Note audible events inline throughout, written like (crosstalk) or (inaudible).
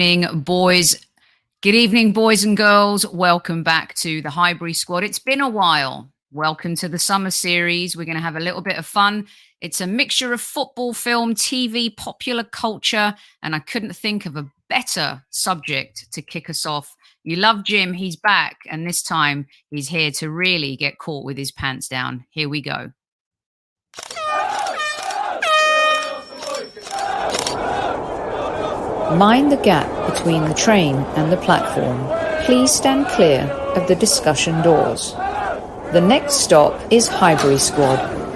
evening, boys. Good evening, boys and girls. Welcome back to the Highbury Squad. It's been a while. Welcome to the summer series. We're going to have a little bit of fun. It's a mixture of football, film, TV, popular culture, and I couldn't think of a better subject to kick us off. You love Jim, he's back, and this time he's here to really get caught with his pants down. Here we go. Mind the gap between the train and the platform. Please stand clear of the discussion doors. The next stop is Highbury Squad.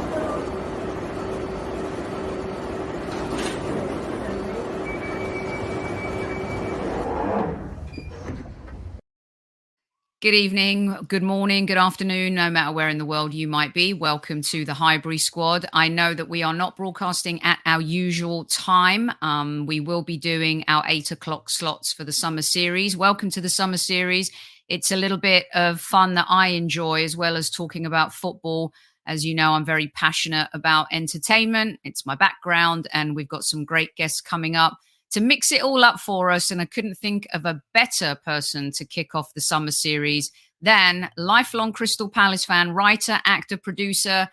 Good evening, good morning, good afternoon, no matter where in the world you might be. Welcome to the Highbury Squad. I know that we are not broadcasting at our usual time. Um, we will be doing our eight o'clock slots for the summer series. Welcome to the summer series. It's a little bit of fun that I enjoy as well as talking about football. As you know, I'm very passionate about entertainment, it's my background, and we've got some great guests coming up to mix it all up for us. And I couldn't think of a better person to kick off the summer series than lifelong Crystal Palace fan, writer, actor, producer,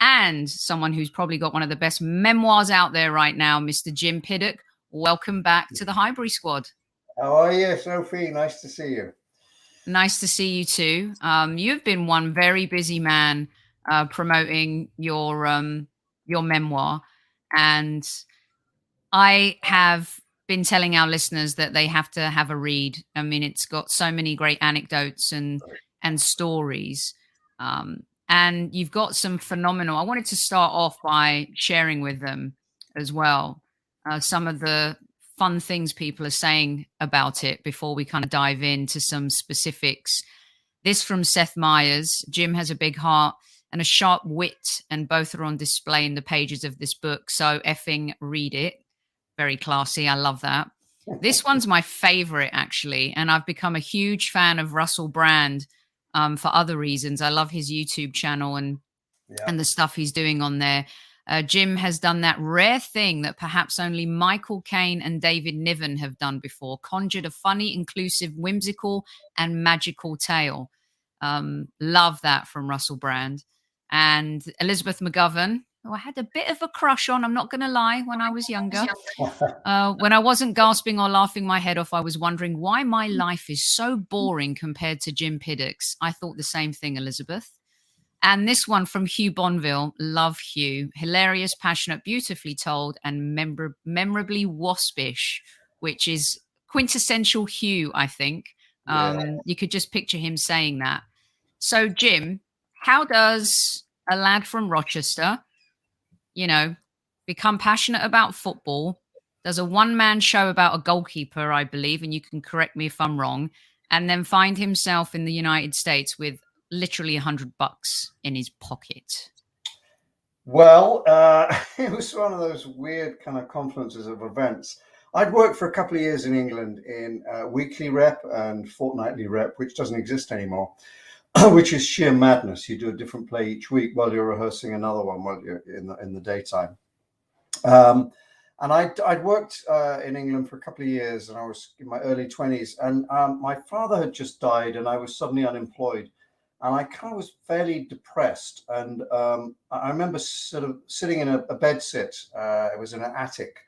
and someone who's probably got one of the best memoirs out there right now, Mr. Jim Piddock. Welcome back to the Highbury Squad. How are you, Sophie? Nice to see you. Nice to see you too. Um, you've been one very busy man uh, promoting your um, your memoir, and I have been telling our listeners that they have to have a read. I mean, it's got so many great anecdotes and and stories. Um, and you've got some phenomenal. I wanted to start off by sharing with them as well uh, some of the fun things people are saying about it before we kind of dive into some specifics. This from Seth Meyers. Jim has a big heart and a sharp wit, and both are on display in the pages of this book. So effing read it very classy. I love that. This one's my favorite, actually. And I've become a huge fan of Russell Brand um, for other reasons. I love his YouTube channel and yeah. and the stuff he's doing on there. Uh, Jim has done that rare thing that perhaps only Michael Caine and David Niven have done before conjured a funny, inclusive, whimsical, and magical tale. Um, love that from Russell Brand. And Elizabeth McGovern, who I had a bit of a crush on. I'm not going to lie. When I was younger, (laughs) uh, when I wasn't gasping or laughing my head off, I was wondering why my life is so boring compared to Jim Piddock's. I thought the same thing, Elizabeth. And this one from Hugh Bonneville, love Hugh, hilarious, passionate, beautifully told, and memor- memorably waspish, which is quintessential Hugh. I think um, yeah. you could just picture him saying that. So, Jim, how does a lad from Rochester you know, become passionate about football. There's a one man show about a goalkeeper, I believe, and you can correct me if I'm wrong, and then find himself in the United States with literally a hundred bucks in his pocket. Well, uh, (laughs) it was one of those weird kind of confluences of events. I'd worked for a couple of years in England in uh, weekly rep and fortnightly rep, which doesn't exist anymore. (clears throat) which is sheer madness. You do a different play each week while you're rehearsing another one while you're in the, in the daytime. Um, and I'd, I'd worked uh, in England for a couple of years and I was in my early 20s. And um, my father had just died and I was suddenly unemployed. And I kind of was fairly depressed. And um, I remember sort of sitting in a, a bed sit, uh, it was in an attic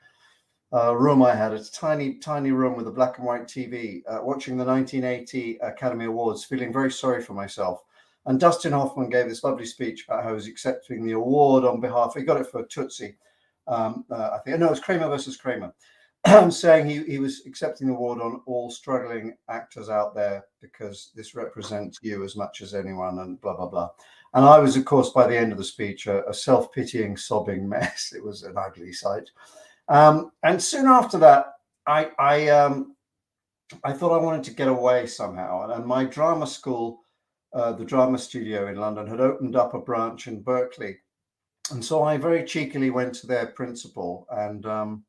uh, room I had, a tiny, tiny room with a black and white TV, uh, watching the 1980 Academy Awards, feeling very sorry for myself. And Dustin Hoffman gave this lovely speech about how he was accepting the award on behalf. He got it for Tootsie, um, uh, I think. No, it was Kramer versus Kramer, (clears throat) saying he, he was accepting the award on all struggling actors out there because this represents you as much as anyone, and blah blah blah. And I was, of course, by the end of the speech, a, a self-pitying, sobbing (laughs) mess. It was an ugly sight. Um, and soon after that, I I, um, I thought I wanted to get away somehow, and, my drama school, uh, the drama studio in London, had opened up a branch in Berkeley, and so I very cheekily went to their principal and um,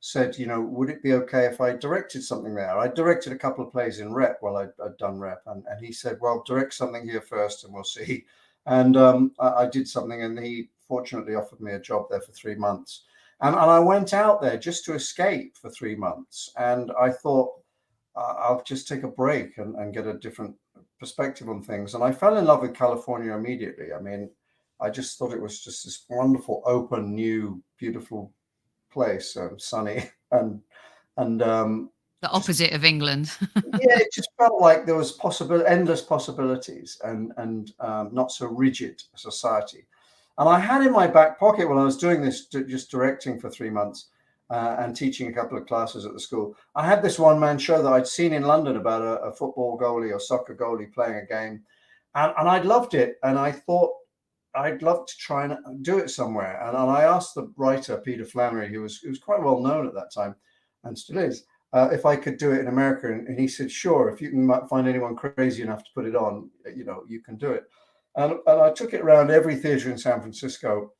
said, you know, would it be okay if I directed something there? I directed a couple of plays in Rep while I'd, I'd done Rep, and, and he said, well, direct something here first, and we'll see. And um, I, I, did something, and he fortunately offered me a job there for three months And, and I went out there just to escape for three months. And I thought, uh, I'll just take a break and, and get a different perspective on things. And I fell in love with California immediately. I mean, I just thought it was just this wonderful, open, new, beautiful place, um, sunny (laughs) and and um, the opposite of England. (laughs) yeah, it just felt like there was possible, endless possibilities, and and um, not so rigid a society. And I had in my back pocket when I was doing this, just directing for three months uh, and teaching a couple of classes at the school. I had this one man show that I'd seen in London about a, a football goalie or soccer goalie playing a game, and, and I'd loved it. And I thought I'd love to try and do it somewhere. And, and I asked the writer Peter Flannery, who was who was quite well known at that time, and still is, uh, if I could do it in America. And, and, he said, sure, if you can find anyone crazy enough to put it on, you know, you can do it. And, and I took it around every theater in San Francisco.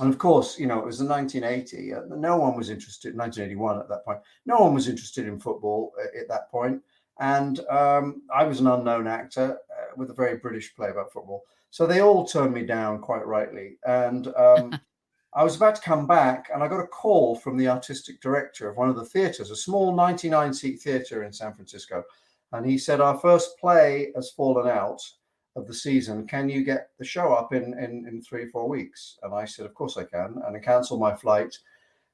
And of course, you know, it was the 1980. Uh, no one was interested, 1981 at that point. No one was interested in football at, at that point. And um, I was an unknown actor uh, with a very British play about football. So they all turned me down quite rightly. And um, (laughs) I was about to come back and I got a call from the artistic director of one of the theaters, a small 99 seat theater in San Francisco. And he said, Our first play has fallen out of the season. Can you get the show up in, in, in three, four weeks? And I said, Of course I can. And I canceled my flight.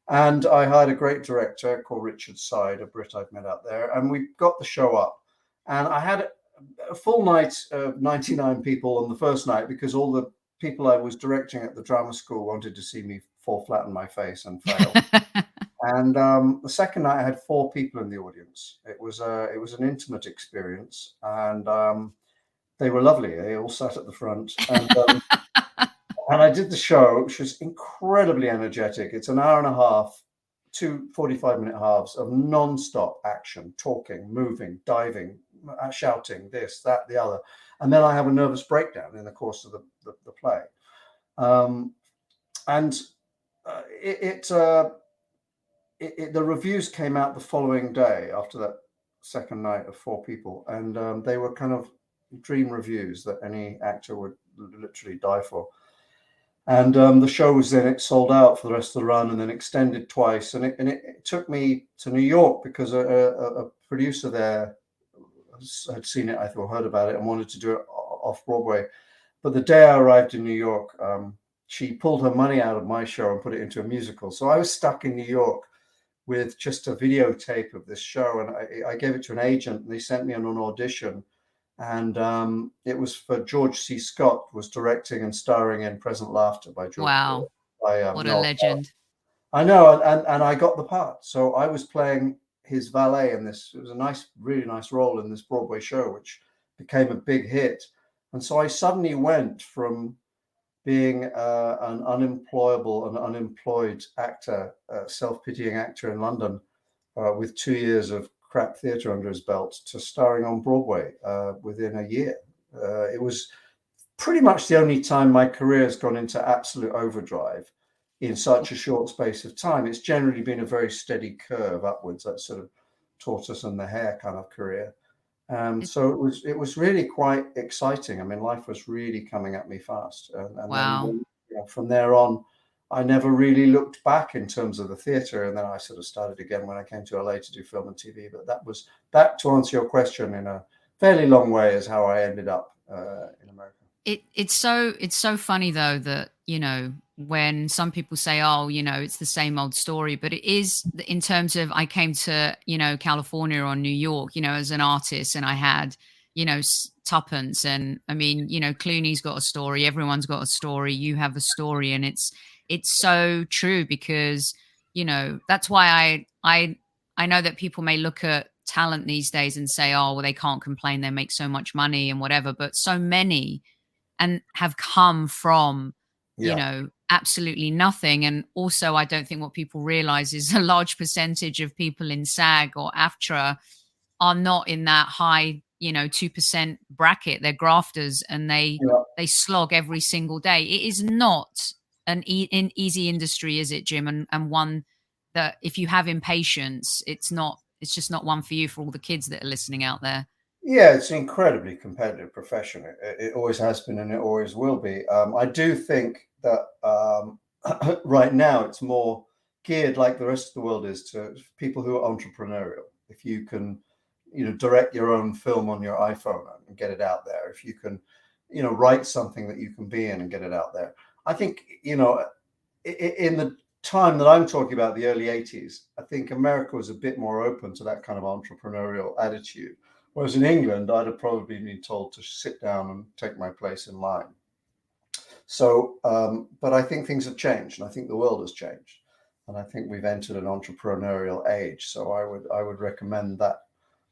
And I hired a great director called Richard Side, a Brit I've met out there. And we got the show up. And I had a full night of 99 people on the first night because all the people I was directing at the drama school wanted to see me fall flat on my face and fail. (laughs) and um, the second night, I had four people in the audience. It was a it was an intimate experience, and um, they were lovely. They all sat at the front, and, um, (laughs) and I did the show, which was incredibly energetic. It's an hour and a half, two 45 minute halves of non-stop action, talking, moving, diving, uh, shouting, this, that, the other and then I have a nervous breakdown in the course of the, the, the play. Um, and uh, it, it, uh, it, it, the reviews came out the following day after that second night of four people, and um, they were kind of dream reviews that any actor would literally die for. And um, the show was then it sold out for the rest of the run, and then extended twice. And it, and it, took me to New York because a, a, a producer there had seen it, I thought, heard about it, and wanted to do it off Broadway. But the day I arrived in New York, um, she pulled her money out of my show and put it into a musical. So I was stuck in New York with just a videotape of this show, and I, I gave it to an agent, and they sent me on an audition. And um, it was for George C. Scott was directing and starring in Present Laughter by George. Wow, by, um, what a legend! I know, and and I got the part. So I was playing his valet in this. It was a nice, really nice role in this Broadway show, which became a big hit. And so I suddenly went from being uh, an unemployable and unemployed actor, uh, self-pitying actor in London, uh, with two years of crap theatre under his belt, to starring on Broadway uh, within a year. Uh, it was pretty much the only time my career has gone into absolute overdrive in such a short space of time. It's generally been a very steady curve upwards, that sort of tortoise and the hare kind of career. Um, so it was it was really quite exciting. I mean, life was really coming at me fast, and, and wow. then you know, from there on, I never really looked back in terms of the theatre, and then I sort of started again when I came to LA to do film and TV. But that was that to answer your question in a fairly long way is how I ended up uh, in America. It it's so it's so funny though that you know when some people say, oh, you know, it's the same old story, but it is in terms of I came to, you know, California or New York, you know, as an artist and I had, you know, tuppence. And I mean, you know, Clooney's got a story, everyone's got a story, you have a story. And it's, it's so true because, you know, that's why I, I, I know that people may look at talent these days and say, oh, well, they can't complain, they make so much money and whatever, but so many and have come from, yeah. you know, absolutely nothing. And also, I don't think what people realize is (laughs) a large percentage of people in SAG or AFTRA are not in that high, you know, 2% bracket. They're grafters and they, yeah. they slog every single day. It is not an, e- an easy industry, is it, Jim? And, and one that if you have impatience, it's not, it's just not one for you for all the kids that are listening out there. Yeah, it's an incredibly competitive profession. It, it, always has been and it always will be. Um, I do think that um, (coughs) right now it's more geared like the rest of the world is to people who are entrepreneurial. If you can, you know, direct your own film on your iPhone and get it out there, if you can, you know, write something that you can be in and get it out there. I think, you know, in the time that I'm talking about, the early 80s, I think America was a bit more open to that kind of entrepreneurial attitude. Whereas in England, I'd have probably been told to sit down and take my place in line. So, um, but I think things have changed, and I think the world has changed, and I think we've entered an entrepreneurial age. So, I would I would recommend that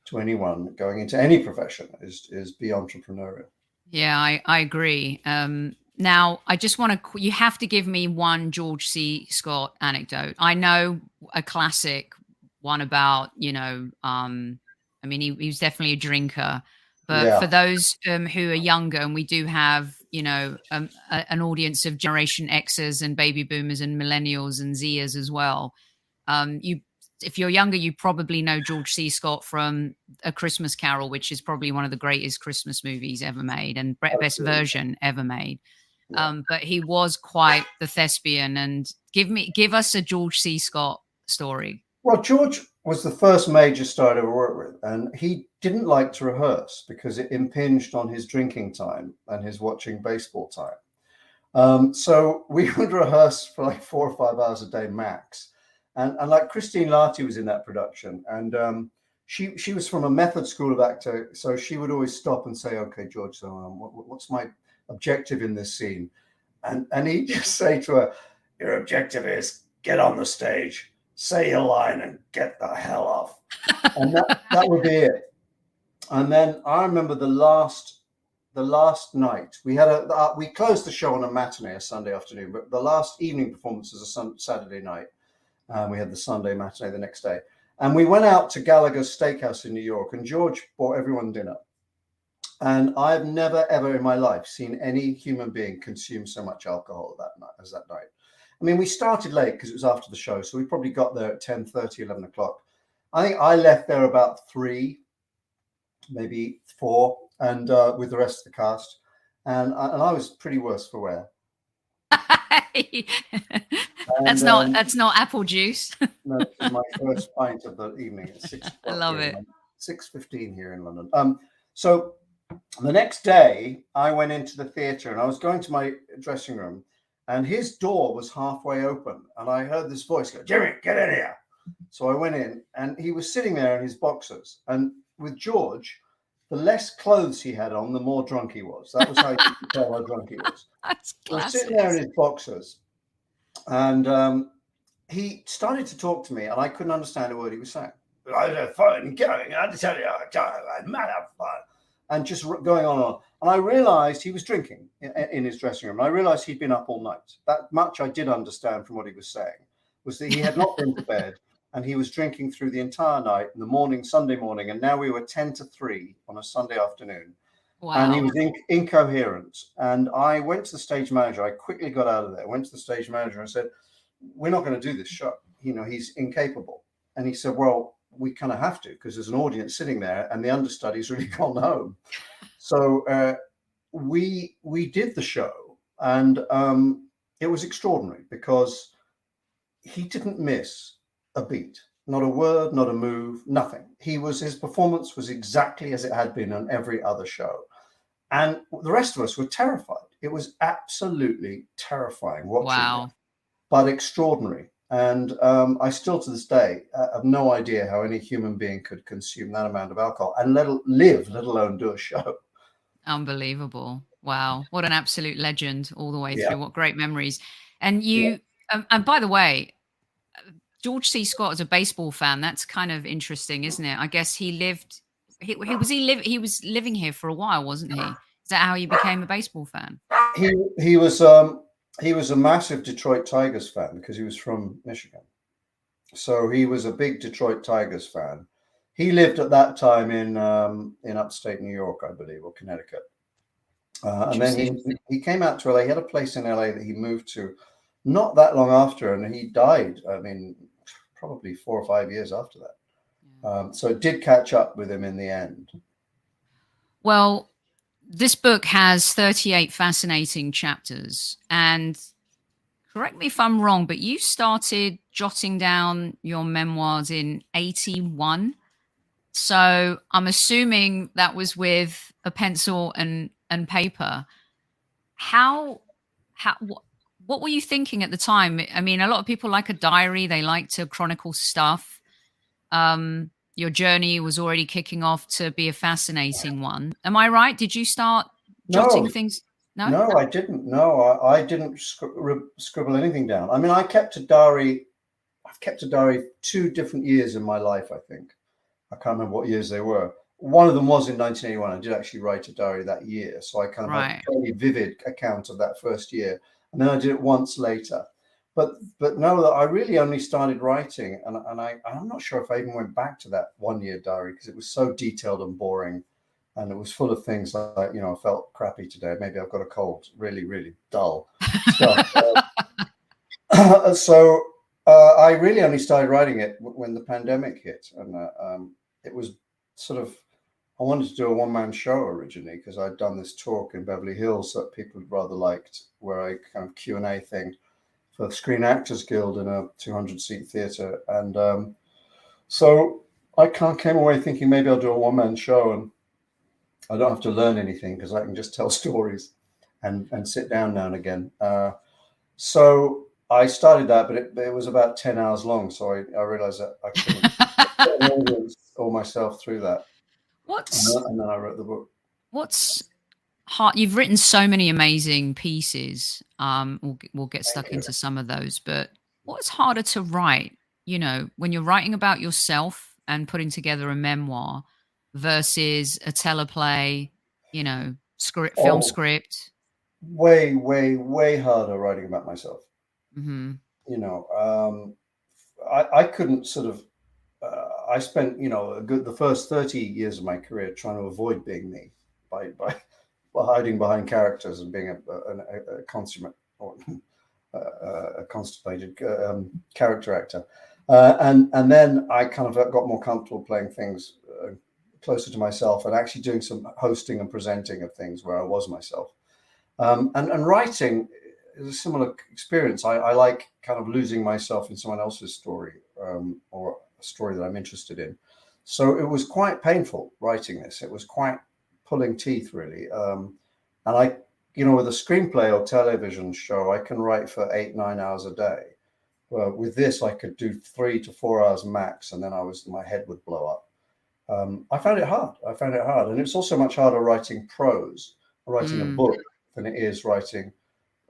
to anyone going into any profession is is be entrepreneurial. Yeah, I I agree. Um, now, I just want to, you have to give me one George C. Scott anecdote. I know a classic one about, you know, um, I mean, he, he was definitely a drinker. But yeah. for those um, who are younger, and we do have, you know, um, a, an audience of Generation Xers and baby boomers and millennials and Zers as well. Um, you, if you're younger, you probably know George C. Scott from A Christmas Carol, which is probably one of the greatest Christmas movies ever made and best version ever made. Um, but he was quite the thespian. And give me, give us a George C. Scott story. Well, George was the first major star I ever worked with, and he didn't like to rehearse because it impinged on his drinking time and his watching baseball time. Um, so we (laughs) would rehearse for like four or five hours a day max. And, and like Christine Lahti was in that production, and um, she she was from a method school of acting, so she would always stop and say, "Okay, George, so um, what, what's my objective in this scene. And and he (laughs) just say to her, Your objective is get on the stage, say your line, and get the hell off. (laughs) and that, that would be it. And then I remember the last the last night we had a uh, we closed the show on a matinee a Sunday afternoon, but the last evening performance was a sun, Saturday night. and we had the Sunday matinee the next day, and we went out to Gallagher's Steakhouse in New York, and George bought everyone dinner. And I've never, ever in my life seen any human being consume so much alcohol that night as that night. I mean, we started late because it was after the show. So we probably got there at 10 30, 11 o'clock. I think I left there about three, maybe four, and uh, with the rest of the cast. And, uh, and I was pretty worse for wear. (laughs) that's not um, that's not apple juice. (laughs) no, my first pint of the evening at six. (laughs) I love it. Six fifteen here in London. Um, so the next day, I went into the theatre and I was going to my dressing room, and his door was halfway open. And I heard this voice go, Jimmy, get in here. So I went in, and he was sitting there in his boxers. And with George, the less clothes he had on, the more drunk he was. That was how you could tell how drunk he was. (laughs) That's he was sitting there in his boxers, and um, he started to talk to me, and I couldn't understand a word he was saying. I was fun going. I tell you, I'm mad fun and just going on and on. And I realized he was drinking in, in his dressing room. I realized he'd been up all night. That much I did understand from what he was saying was that he had not been to bed (laughs) and he was drinking through the entire night in the morning, Sunday morning. And now we were 10 to 3 on a Sunday afternoon. Wow. And he was in, incoherent. And I went to the stage manager. I quickly got out of there, went to the stage manager and said, We're not going to do this show. You know, he's incapable. And he said, Well, we kind of have to because there's an audience sitting there and the understudy's (laughs) really gone home. So uh, we we did the show and um, it was extraordinary because he didn't miss a beat, not a word, not a move, nothing. He was his performance was exactly as it had been on every other show, and the rest of us were terrified. It was absolutely terrifying watching, wow. but extraordinary. And um, I still, to this day, uh, have no idea how any human being could consume that amount of alcohol and let live, let alone do a show. Unbelievable! Wow, what an absolute legend all the way yeah. through. What great memories! And you, yeah. um, and by the way, George C. Scott as a baseball fan, that's kind of interesting, isn't it? I guess he lived. He, he was he live he was living here for a while, wasn't he? Is that how you became a baseball fan? He he was um he was a massive Detroit Tigers fan because he was from Michigan. So he was a big Detroit Tigers fan. He lived at that time in um, in upstate New York, I believe, or Connecticut. Uh, and then he, he came out to LA. He had a place in LA that he moved to not that long after, and he died. I mean, probably four or five years after that. Um, so it did catch up with him in the end. Well, this book has 38 fascinating chapters and correct me if I'm wrong, but you started jotting down your memoirs in 81. So I'm assuming that was with a pencil and, and paper. How, how, what, what were you thinking at the time? I mean, a lot of people like a diary, they like to chronicle stuff. Um, your journey was already kicking off to be a fascinating one. Am I right? Did you start jotting no. things? No, no, I didn't. No, I, I didn't scri- scribble anything down. I mean, I kept a diary. I've kept a diary two different years in my life. I think I can't remember what years they were. One of them was in 1981. I did actually write a diary that year, so I kind of right. have a very vivid account of that first year. And then I did it once later. But but no, I really only started writing, and and I I'm not sure if I even went back to that one year diary because it was so detailed and boring and it was full of things like you know I felt crappy today. Maybe I've got a cold. Really, really dull stuff. uh, (laughs) so uh, I really only started writing it when the pandemic hit, and uh, um, it was sort of I wanted to do a one man show originally because I'd done this talk in Beverly Hills that people rather liked, where I kind of Q and A thing for the Screen Actors Guild in a 200 seat theater, and um, so I kind of came away thinking maybe I'll do a one man show and I don't have to learn anything because I can just tell (laughs) stories and and sit down now and again. Uh, so I started that, but it, it, was about ten hours long. So I, I realized that I couldn't (laughs) all myself through that. What's and then I wrote the book. What's hard? You've written so many amazing pieces. Um, we'll we'll get stuck Thank into you. some of those, but what's harder to write? You know, when you're writing about yourself and putting together a memoir versus a teleplay, you know, script, film oh, script? Way, way, way harder writing about myself. Mm-hmm. You know, um, I, I couldn't sort of. Uh, I spent, you know, good, the first thirty years of my career trying to avoid being me by by, hiding behind characters and being a, a, a consummate or a constipated um, character actor. Uh, and and then I kind of got more comfortable playing things uh, closer to myself and actually doing some hosting and presenting of things where I was myself. Um, and, and writing is a similar experience. I, I, like kind of losing myself in someone else's story um, or a story that I'm interested in. So it was quite painful writing this. It was quite pulling teeth, really. Um, and I, you know, with a screenplay or television show, I can write for eight, nine hours a day. Well, with this, I could do three to four hours max, and then I was my head would blow up um, I found it hard. I found it hard, and it's also much harder writing prose, writing mm. a book, than it is writing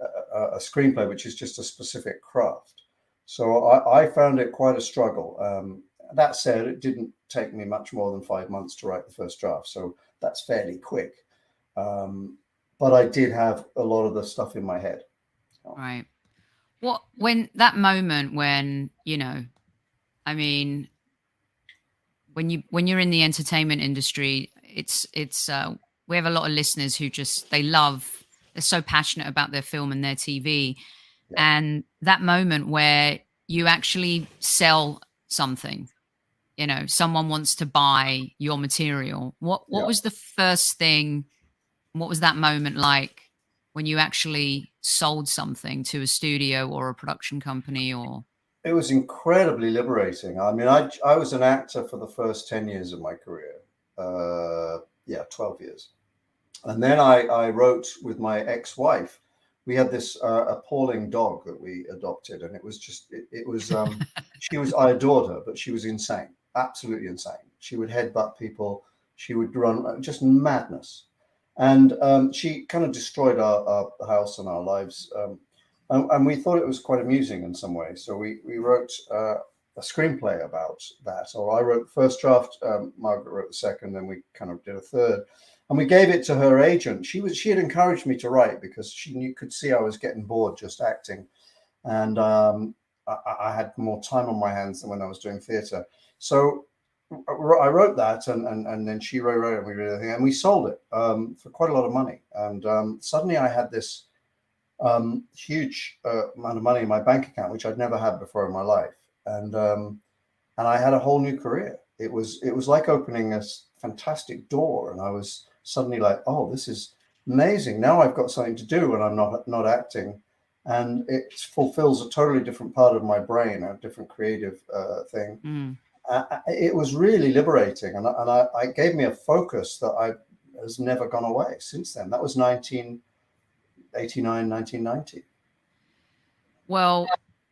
a, a, screenplay, which is just a specific craft. So I, I found it quite a struggle. Um, that said, it didn't take me much more than five months to write the first draft, so that's fairly quick. Um, but I did have a lot of the stuff in my head. Right. What when that moment when you know, I mean, when you when you're in the entertainment industry, it's it's uh, we have a lot of listeners who just they love they're so passionate about their film and their TV, yeah. and that moment where you actually sell something, you know, someone wants to buy your material. What what yeah. was the first thing? What was that moment like when you actually sold something to a studio or a production company or? it was incredibly liberating. I mean, I I was an actor for the first ten years of my career. Uh, yeah, twelve years, and then I I wrote with my ex-wife. We had this uh, appalling dog that we adopted, and it was just it, it was um, (laughs) she was I adored her, but she was insane, absolutely insane. She would headbutt people. She would run uh, just madness, and um, she kind of destroyed our, our house and our lives. Um, and, and, we thought it was quite amusing in some ways. So we we wrote uh, a screenplay about that. Or I wrote the first draft, um, Margaret wrote the second, then we kind of did a third, and we gave it to her agent. She was she had encouraged me to write because she knew, could see I was getting bored just acting, and um, I, I, had more time on my hands than when I was doing theatre. So I wrote that, and and, and then she wrote, it, and we did everything, and we sold it um, for quite a lot of money. And um, suddenly I had this um, huge uh, amount of money in my bank account, which I'd never had before in my life, and um, and I had a whole new career. It was it was like opening a fantastic door, and I was suddenly like, oh, this is amazing. Now I've got something to do, and I'm not not acting, and it fulfills a totally different part of my brain, a different creative uh, thing. Mm. Uh, it was really liberating, and, and I, I gave me a focus that I has never gone away since then. That was 1989, 1990. Well,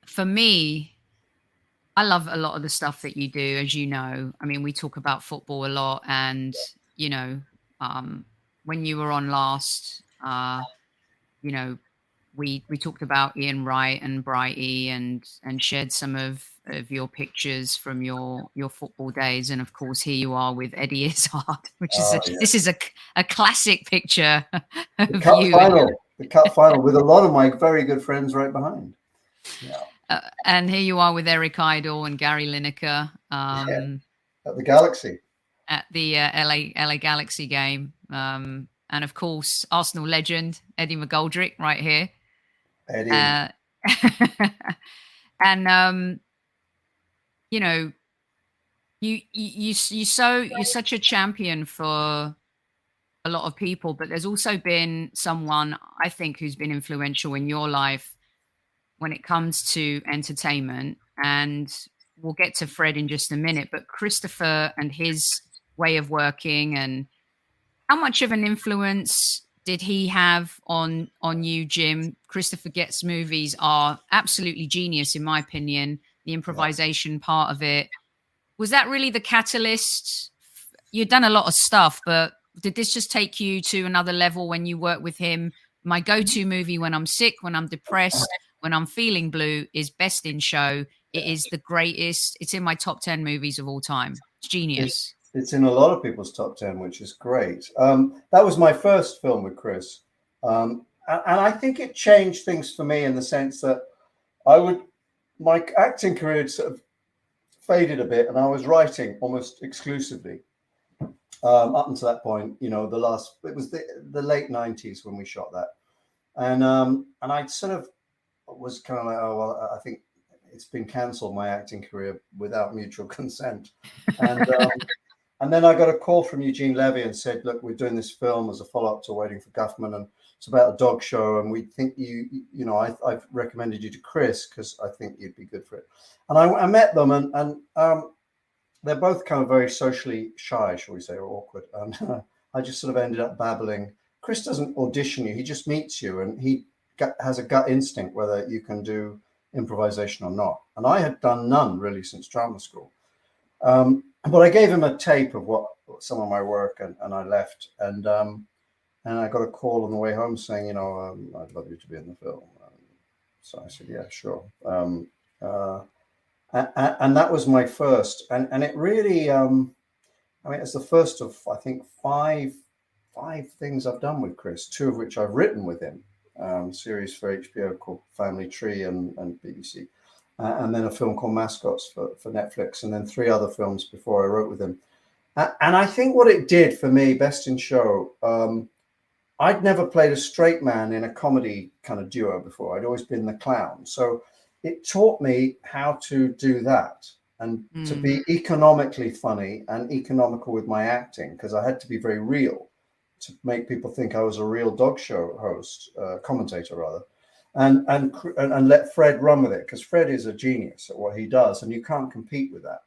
for me, I love a lot of the stuff that you do, as you know. I mean, we talk about football a lot, and you know, um, when you were on last, uh, you know, we we talked about Ian Wright and Brighty and and shared some of of your pictures from your your football days, and of course here you are with Eddie Izzard, (laughs) which is oh, a, yeah. this is a a classic picture (laughs) of the cup you. Final, the cup final with a lot of my very good friends right behind. Yeah. Uh, and here you are with Eric Idle and Gary Lineker. Um, yeah. At the Galaxy. At the uh, LA LA Galaxy game. Um, and of course, Arsenal legend Eddie McGoldrick right here. Eddie. Uh, (laughs) and um, you know, you you you so you're such a champion for a lot of people, but there's also been someone I think who's been influential in your life when it comes to entertainment. And we'll get to Fred in just a minute, but Christopher and his way of working and how much of an influence did he have on on you, Jim? Christopher Guest movies are absolutely genius, in my opinion. The improvisation yeah. part of it was that really the catalyst. You'd done a lot of stuff, but did this just take you to another level when you worked with him? My go-to movie when I'm sick, when I'm depressed, when I'm feeling blue is Best in Show. It is the greatest. It's in my top ten movies of all time. It's genius. It's in a lot of people's top 10, which is great. Um, that was my first film with Chris. Um, and, I think it changed things for me in the sense that I would, my acting career had sort of faded a bit and I was writing almost exclusively. Um, up until that point, you know, the last, it was the, the late 90s when we shot that. And, um, and I sort of was kind of like, oh, well, I think it's been cancelled my acting career without mutual (laughs) consent and um, and then I got a call from Eugene Levy and said, "Look, we're doing this film as a follow-up to Waiting for Guffman, and it's about a dog show, and we think you, you know, I, have recommended you to Chris because I think you'd be good for it." And I, I met them, and and um, they're both kind of very socially shy, shall we say, or awkward. And uh, (laughs) I just sort of ended up babbling. Chris doesn't audition you; he just meets you, and he has a gut instinct whether you can do improvisation or not. And I had done none really since drama school. Um, but I gave him a tape of what some of my work, and, and I left. And um, and I got a call on the way home saying, you know, um, I'd love you to be in the film. Um, so I said, yeah, sure. Um, uh, and, and, that was my first, and and it really, um, I mean, it's the first of I think five five things I've done with Chris, two of which I've written with him. Um, series for HBO called Family Tree and, and BBC uh, and then a film called Mascots for, for Netflix, and then three other films before I wrote with him. And I think what it did for me, Best in Show, um, I'd never played a straight man in a comedy kind of duo before. I'd always been the clown. So it taught me how to do that and mm. to be hmm. economically funny and economical with my acting because I had to be very real to make people think I was a real dog show host, uh, commentator rather and and and let Fred run with it because Fred is a genius at what he does, and you can't compete with that.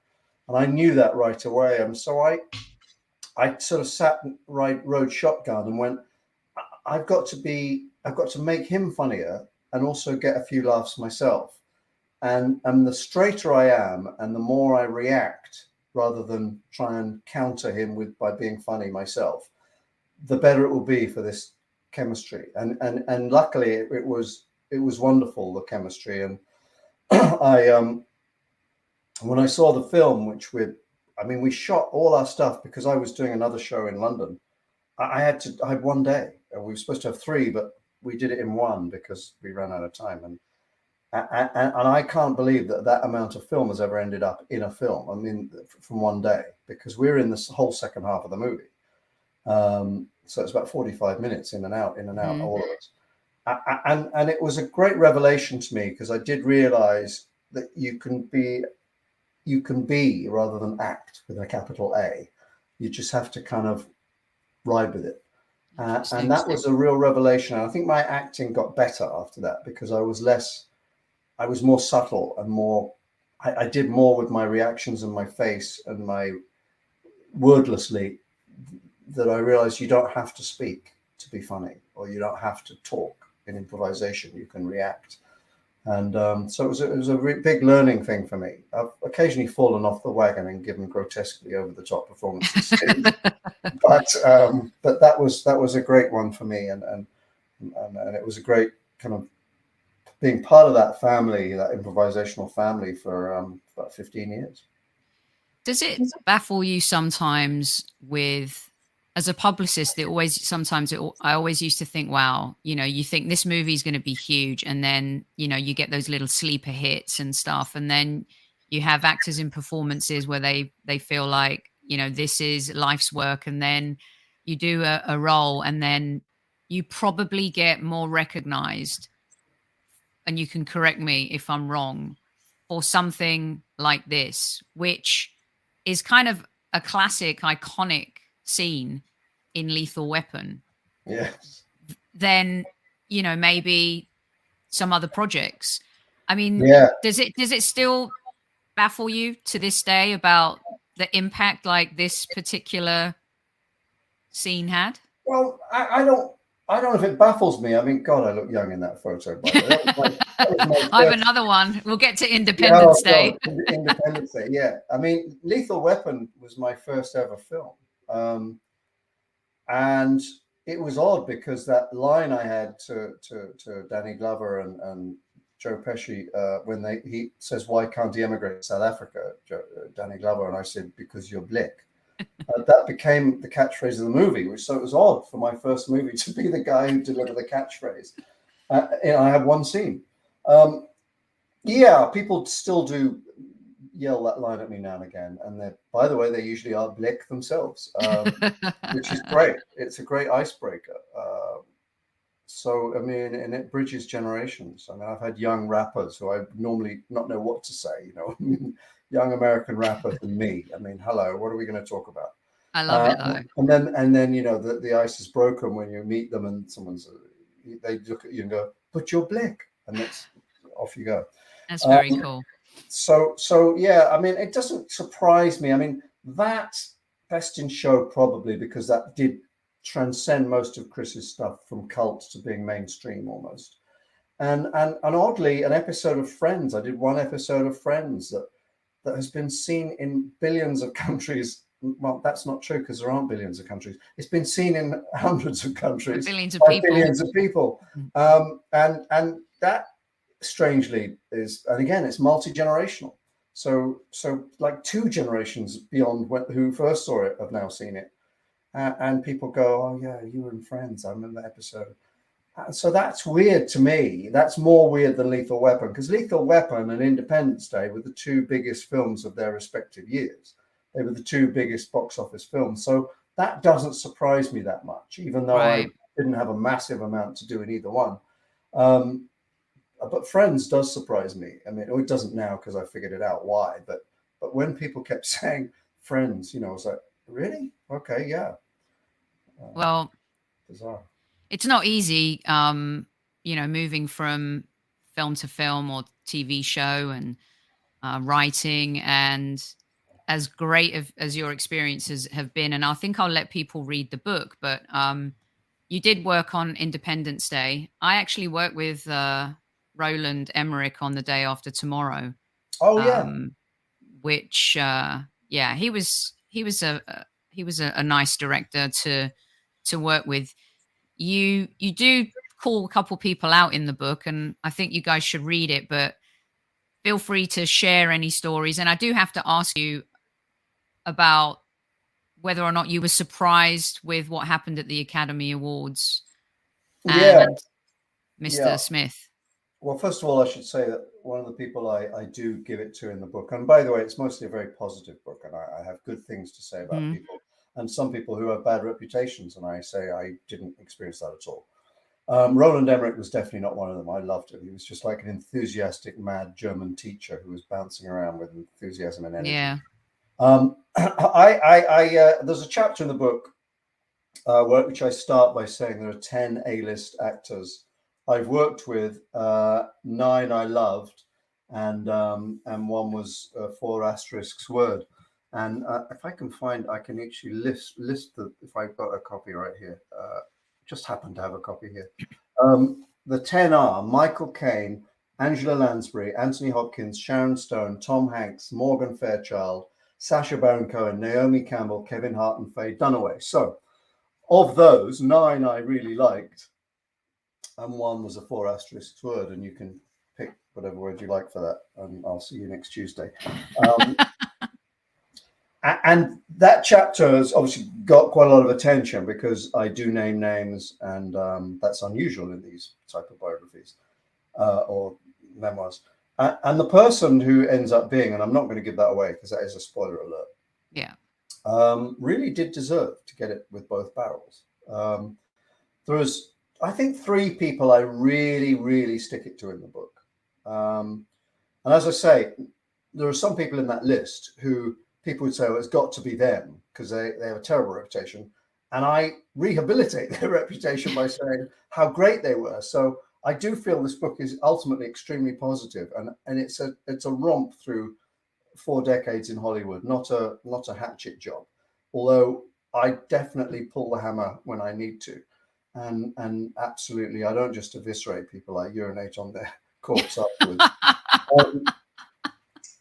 And I knew that right away, and so I I sort of sat right rode shotgun and went. I've got to be. I've got to make him funnier and also get a few laughs myself. And and the straighter I am, and the more I react rather than try and counter him with by being funny myself, the better it will be for this chemistry. And and and luckily it, it was it was wonderful the chemistry and (clears throat) I um when I saw the film, which we I mean we shot all our stuff because I was doing another show in London. I, I had to I had one day. We were supposed to have three, but we did it in one because we ran out of time and. And, and I can't believe that that amount of film has ever ended up in a film. I mean, from one day, because we're in this whole second half of the movie. Um, so it's about 45 minutes in and out, in and out, mm. all of it and and it was a great revelation to me because I did realize that you can be you can be rather than act with a capital A. You just have to kind of ride with it. Uh, and that was a real revelation. And I think my acting got better after that because I was less, I was more subtle and more, I, I did more with my reactions and my face and my wordlessly that I realized you don't have to speak to be funny or you don't have to talk in improvisation. You can react. And um, so it was, a, it was a re- big learning thing for me. I've occasionally fallen off the wagon and given grotesquely over the top performances, (laughs) but um, but that was that was a great one for me, and, and and and it was a great kind of being part of that family, that improvisational family for um, about fifteen years. Does it baffle you sometimes with as a publicist, it always sometimes it, I always used to think, wow, you know, you think this movie is going to be huge, and then you know you get those little sleeper hits and stuff, and then you have actors in performances where they they feel like you know this is life's work, and then you do a, a role, and then you probably get more recognized, and you can correct me if I'm wrong, for something like this, which is kind of a classic, iconic scene in Lethal Weapon, yes, then you know maybe some other projects. I mean, yeah. does it does it still baffle you to this day about the impact like this particular scene had? Well, I, I don't. I don't know if it baffles me. I mean, God, I look young in that photo. My, (laughs) I have another one. We'll get to Independence yeah, Day. Independence Day, yeah. I mean, Lethal Weapon was my first ever film. Um, and it was odd because that line I had to to, to Danny Glover and, and Joe Pesci uh, when they he says why can't he emigrate to South Africa, Joe, uh, Danny Glover, and I said because you're blick. uh, (laughs) that became the catchphrase of the movie, which so it was odd for my first movie to be the guy who delivered the catchphrase. Uh, and I had one scene. Um, yeah, people still do yell that line at me now and again. And they by the way, they usually are blick themselves, um, (laughs) which is great. It's a great icebreaker. Uh, so, I mean, and it bridges generations. I mean, I've had young rappers who I normally not know what to say, you know, (laughs) young American rapper than me. I mean, hello, what are we going to talk about? I love uh, it though. And then, and then, you know, the, the ice is broken when you meet them and someone's, they look at you and go, but you're blick. And that's off you go. That's very um, cool so so yeah i mean it doesn't surprise me. I mean that best in show probably because that did transcend most of chris's stuff from cult to being mainstream almost. And and and oddly an episode of friends i did one episode of friends that that has been seen in billions of (laughs) countries. Well that's not true because there aren't billions of countries. It's been seen in (laughs) hundreds of countries billions of people. billions of people. Mm. um, and and that strangely is and again it's multi-generational. So so like two generations beyond when, who first saw it have now seen it. Uh, and people go oh yeah you were in friends i remember that episode. Uh, so that's weird to me. That's more weird than lethal weapon because lethal weapon and independence day were the two biggest films of their respective years. They were the two biggest box office films. So that doesn't surprise me that much even though right. i didn't have a massive amount to do in either one. Um, but Friends does surprise me. I mean, oh, it doesn't now because I figured it out why. But but when people kept (laughs) saying Friends, you know, I was like, really? Okay, yeah. Uh, well, bizarre. It's not easy, um, you know, moving from film to film or TV show and uh, writing and as great of, as your experiences have been and i think i'll let people read the book but um, you did work on independence day i actually worked with uh, Roland Emmerich on the day after tomorrow. Oh yeah. Um, which uh, yeah, he was he was a, a he was a, a, nice director to to work with. You you do call a couple people out in the book, and I think you guys should read it. But feel free to share any stories. And I do have to ask you about whether or not you were surprised with what happened at the Academy Awards and yeah. Mr. Yeah. Smith. Well, first of all, I should say that one of the people I, I do give it to in the book, and by the way, it's mostly a very positive book, and I, I have good things to say about mm. people, and some people who have bad reputations, and I say I didn't experience that at all. Um, Roland Emmerich was definitely not one of them. I loved him. He was just like an enthusiastic, mad German teacher who was bouncing around with enthusiasm and energy. Yeah. Um, (clears throat) I, I, I uh, there's a chapter in the book uh, which I start by saying there are 10 A list actors I've worked with. Uh, nine I loved, and um, and one was uh, four asterisks word. And uh, if I can find, I can actually list list the. If I've got a copy right here, uh, just happen to have a copy here. Um, the ten are Michael Caine, Angela Lansbury, Anthony Hopkins, Sharon Stone, Tom Hanks, Morgan Fairchild, Sacha Baron Cohen, Naomi Campbell, Kevin Hart, and Faye Dunaway. So, of those, nine I really liked, and one was a four asterisk word, and you can pick whatever word you like for that. And I'll see you next Tuesday. Um, (laughs) and that chapter has obviously got quite a lot of attention because I do name names, and um, that's unusual in these type of biographies uh, or memoirs. Uh, and the person who ends up being, and I'm not going to give that away because that is a spoiler alert. Yeah. Um, really did deserve to get it with both barrels. Um, there was, I think, three people I really, really stick it to in the book. Um, and as I say, there are some people in that list who people would say, well, it's got to be them because they, they have a terrible reputation. And I rehabilitate (laughs) their reputation by saying how great they were. So I do feel this book is ultimately extremely positive and, and it's a it's a romp through four decades in Hollywood, not a not a hatchet job. Although I definitely pull the hammer when I need to. And and absolutely I don't just eviscerate people, I urinate on their (laughs) corpse afterwards. (laughs) um,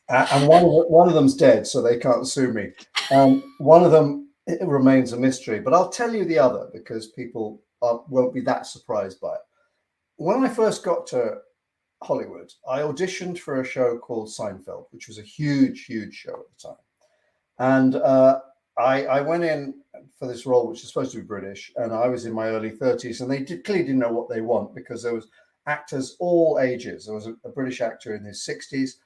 and one of one of them's dead, so they can't sue me. Um, one of them remains a mystery, but I'll tell you the other because people are, won't be that surprised by it. When I first got to Hollywood, I auditioned for a show called Seinfeld, which was a huge, huge show at the time, and uh, I, I, went in for this role, which is supposed to be British, and I was in my early 30s, and they did, clearly didn't know what they want because there was actors all ages. There was a, a British actor in his 60s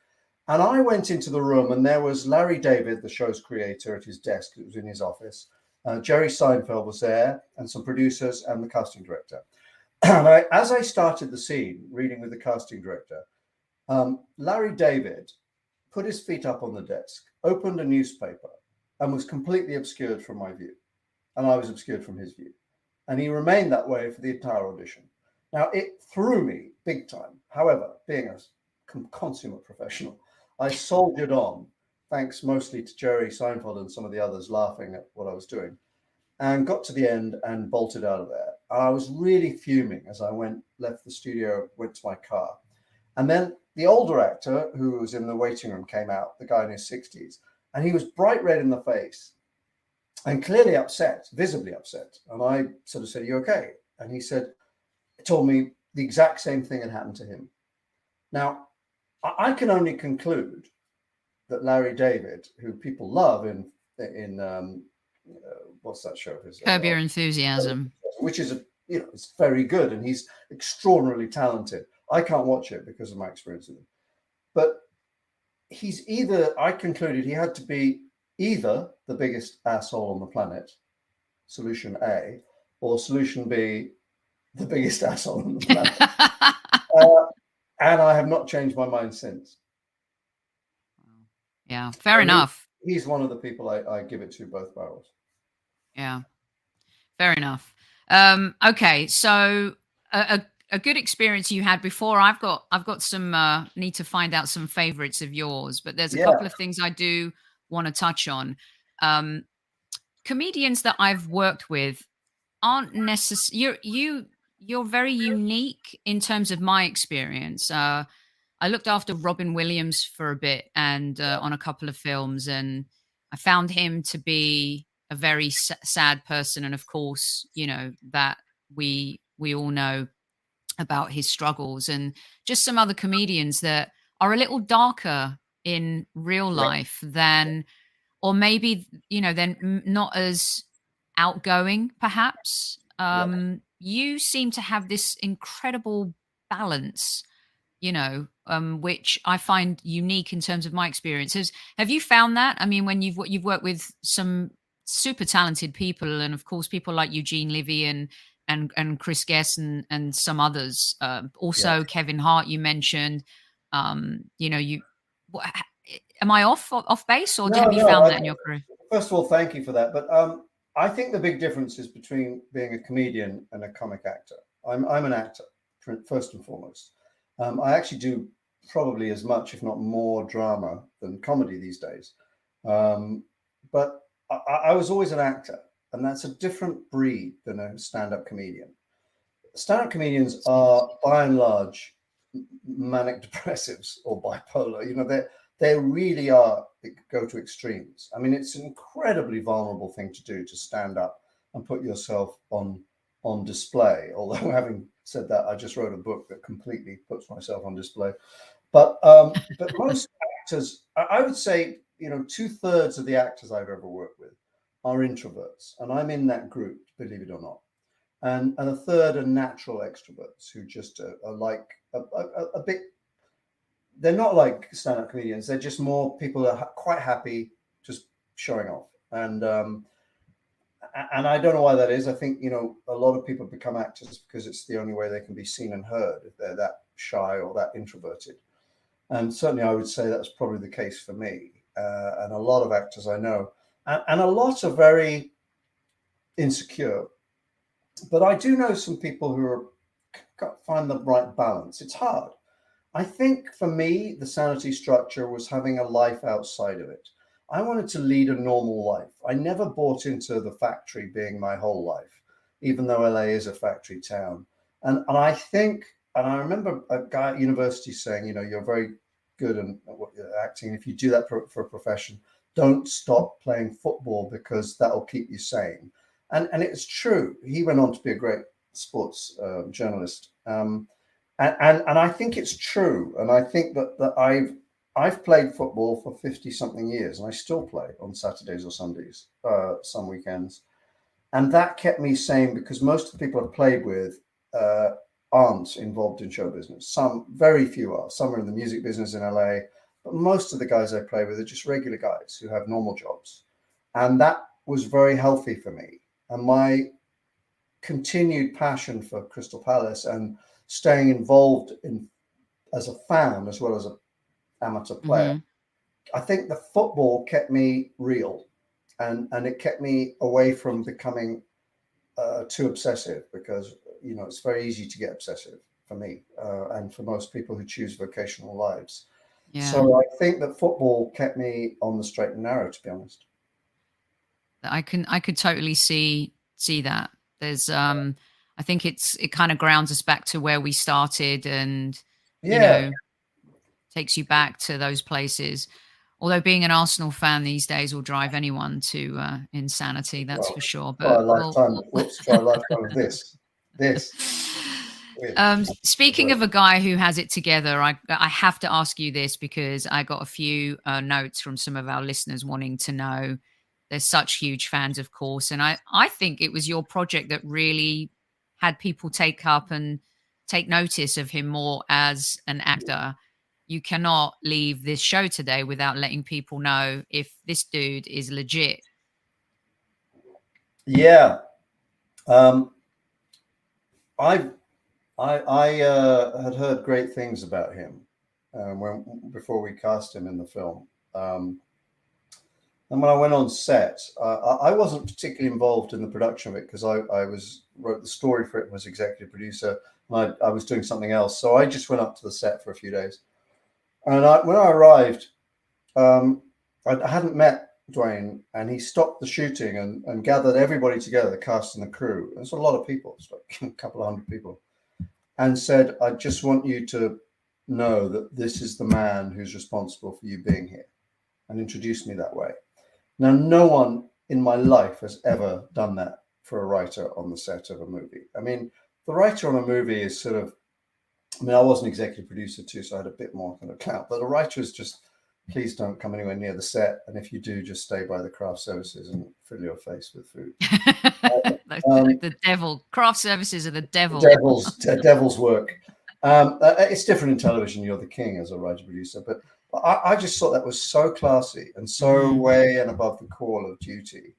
and I went into the room, and there was Larry David, the show's creator, at his desk. It was in his office. Uh, Jerry Seinfeld was there, and some producers and the casting director. (clears throat) and I, as I started the scene, reading with the casting director, um, Larry David put his feet up on the desk, opened a newspaper, and was completely obscured from my view. And I was obscured from his view. And he remained that way for the entire audition. Now, it threw me big time. However, being a consummate professional, I soldiered on, thanks mostly to Jerry Seinfeld and some of the others laughing at what I was doing, and got to the end and bolted out of there. I was really fuming as I went, left the studio, went to my car. And then the older actor who was in the waiting room came out, the guy in his 60s, and he was bright red in the face and clearly upset, visibly upset. And I sort of said, Are you okay? And he said, told me the exact same thing had happened to him. Now, I can only conclude that Larry David, who people love in in um, uh, what's that show? His, Curb Your Enthusiasm, which is a you know it's very good, and he's extraordinarily talented. I can't watch it because of my experience with him, but he's either I concluded he had to be either the biggest asshole on the planet, solution A, or solution B, the biggest (laughs) asshole on the planet. (laughs) uh, and I have not changed my mind since. Yeah, fair enough. He, he's one of the people I, I, give it to both barrels. Yeah, fair enough. Um, okay, so a, a, a, good experience you had before. I've got I've got some uh, need to find out some favorites of yours, but there's a yeah. couple of things I do want to touch on. Um, comedians that I've worked with aren't necessary. you you you're very unique in terms of my experience. Uh, I looked after Robin Williams for a bit and uh, on a couple of films, and I found him to be a very s- sad person. And of course, you know that we we all know about his struggles, and just some other comedians that are a little darker in real life than, or maybe you know, then not as outgoing, perhaps. Um, you seem to have this incredible balance you know um, which i find unique in terms of my experiences. Have you found that? I mean when you've you've worked with some super talented people and of course people like eugene levy and and and chris guest and and some others uh, also yes. kevin hart you mentioned um you know you am i off off base or no, have you no, found I, that in your career first of all thank you for that but um I think the big difference is between being a comedian and a comic actor. I'm I'm an actor first and foremost. Um, I actually do probably as much, if not more, drama than comedy these days. Um, but I, I, was always an actor, and that's a different breed than a stand-up comedian. Stand-up comedians are, by and large, manic depressives (laughs) or bipolar. You know, they they really are go to extremes. I mean, it's an incredibly vulnerable thing to do to stand up and put yourself on on display. (laughs) Although having said that, I just wrote a book that completely puts myself on display. But um, but (laughs) most actors, I would say, you know, two thirds of the actors I've ever worked with are introverts, and I'm in that group, believe it or not. And and a third are natural extroverts who just are, are like a, a, a bit. They're not like stand-up comedians. They're just more people are quite happy just showing off. And um, and I don't know why that is. I think you know a lot of people become actors because it's the only way they can be seen and heard if they're that shy or that introverted. And certainly, I would say that's probably the case for me uh, and a lot of actors I know, and, and a lot are very insecure. But I do know some people who are find the right balance. It's hard. I think for me, the sanity structure was having a life outside of it. I wanted to lead a normal life. I never bought into the factory being my whole life, even though LA is a factory town. And, and I think, and I remember a guy at university saying, you know, you're very good at you're uh, acting. If you do that for, for a profession, don't stop playing football because that'll keep you sane. And, and it's true. He went on to be a great sports uh, journalist. Um, and, and, and I think it's true. And I think that, that I've I've played football for 50 something years and I still play on Saturdays or Sundays, uh, some weekends. And that kept me sane because most of the people I've played with uh, aren't involved in show business. Some, very few are. Some are in the music business in LA, but most of the guys I play with are just regular guys who have normal jobs. And that was very healthy for me. And my continued passion for Crystal Palace and staying involved in as a fan as well as a amateur player. Mm-hmm. I think the football kept me real, and and it kept me away from becoming uh, too obsessive because you know it's very easy to get obsessive for me uh, and for most people who choose vocational lives. Yeah. So I think that football kept me on the straight and narrow, to be honest. I can I could totally see see that. There's um I think it's it kind of grounds us back to where we started and yeah. you know takes you back to those places. Although being an Arsenal fan these days will drive anyone to uh, insanity, that's well, for sure. But try a lifetime, we'll, try a lifetime of (laughs) this, this. (laughs) Um, speaking of a guy who has it together, I I have to ask you this because I got a few uh, notes from some of our listeners wanting to know. They're such huge fans, of course, and I I think it was your project that really had people take up and take notice of him more as an actor you cannot leave this show today without letting people know if this dude is legit. Yeah. Um, I I, I uh, had heard great things about him um, when before we cast him in the film. Um, and when I went on set, uh, I wasn't particularly involved in the production of it because I, I was wrote the story for it and was executive producer, and I, I was doing something else. So I just went up to the set for a few days and I, when I arrived, um, I, hadn't met Dwayne, and he stopped the shooting and, and gathered everybody together, the cast and the crew. It's a lot of people, it's like (laughs) a couple of hundred people, and said, "I just want you to know that this is the man who's responsible for you being here," and introduced me that way. Now, no one in my life has ever done that for a writer on the set of a movie. I mean, the writer on a movie is sort of I mean, I was an executive producer too, so I had a bit more kind of clout. But a writer is just, please don't come anywhere near the set, and if you do, just stay by the craft services and fill your face with food. (laughs) um, the devil. Craft services are the devil. Devil's devil's work. Um, uh, uh, it's different in television. You're the king as a writer producer, but I, I, just thought that was so classy and so mm. way and above the call of duty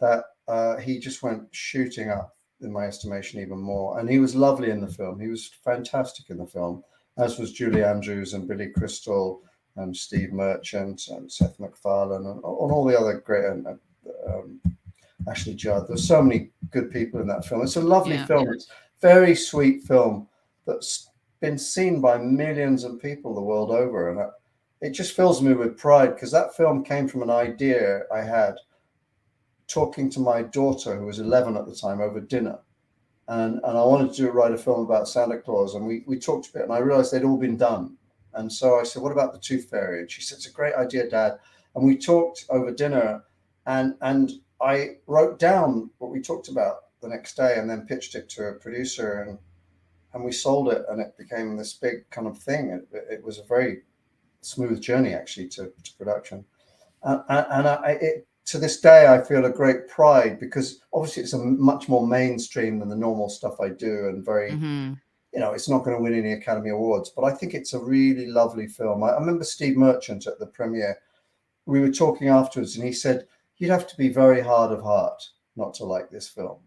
that uh, he just went shooting up in my estimation, even more. And he was lovely in the film. He was fantastic in the film, as was Julie Andrews and Billy Crystal and Steve Merchant and Seth MacFarlane and, and all the other great. Um, Ashley Judd. There's so many good people in that film. It's a lovely Yeah. film. It's a very sweet film that's been seen by millions of people the world over, and it just fills me with pride because that film came from an idea I had talking to my daughter, who was 11 at the time, over dinner. And, and I wanted to write a film about Santa Claus. And we, we talked a bit, and I realized they'd all been done. And so I said, What about the Tooth Fairy? And she said, It's a great idea, Dad. And we talked over dinner, and, and I wrote down what we talked about the next day and then pitched it to a producer. And, and we sold it, and it became this big kind of thing. It, it was a very smooth journey, actually, to, to production. And, and, I, it, to this day, I feel a great pride because obviously it's a much more mainstream than the normal stuff I do, and very, Mhm. You know, it's not going to win any Academy Awards. But I think it's a really lovely film. I, I remember Steve Merchant at the premiere. We were talking afterwards, and he said, "You'd have to be very hard of heart not to like this film."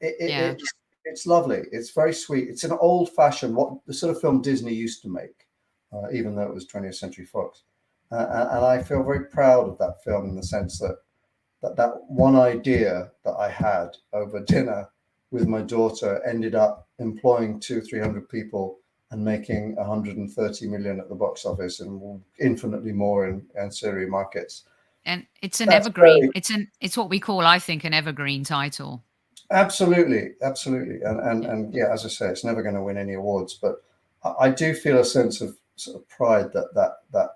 It, it, Yeah. it's, it's lovely. It's very sweet. It's an old-fashioned, what the sort of film Disney used to make, uh, even though it was 20th Century Fox. Uh, and- and I feel very proud of that film in the sense that that that one idea that I had over dinner with my daughter ended up employing two, three hundred people and making 130 million at the box office and infinitely more in ancillary markets. And it's an That's evergreen. very- It's an it's what we call, I think, an evergreen title. Absolutely, absolutely, and and and yeah, as I say, it's never going to win any awards, but I, I do feel a sense of sort of pride that that that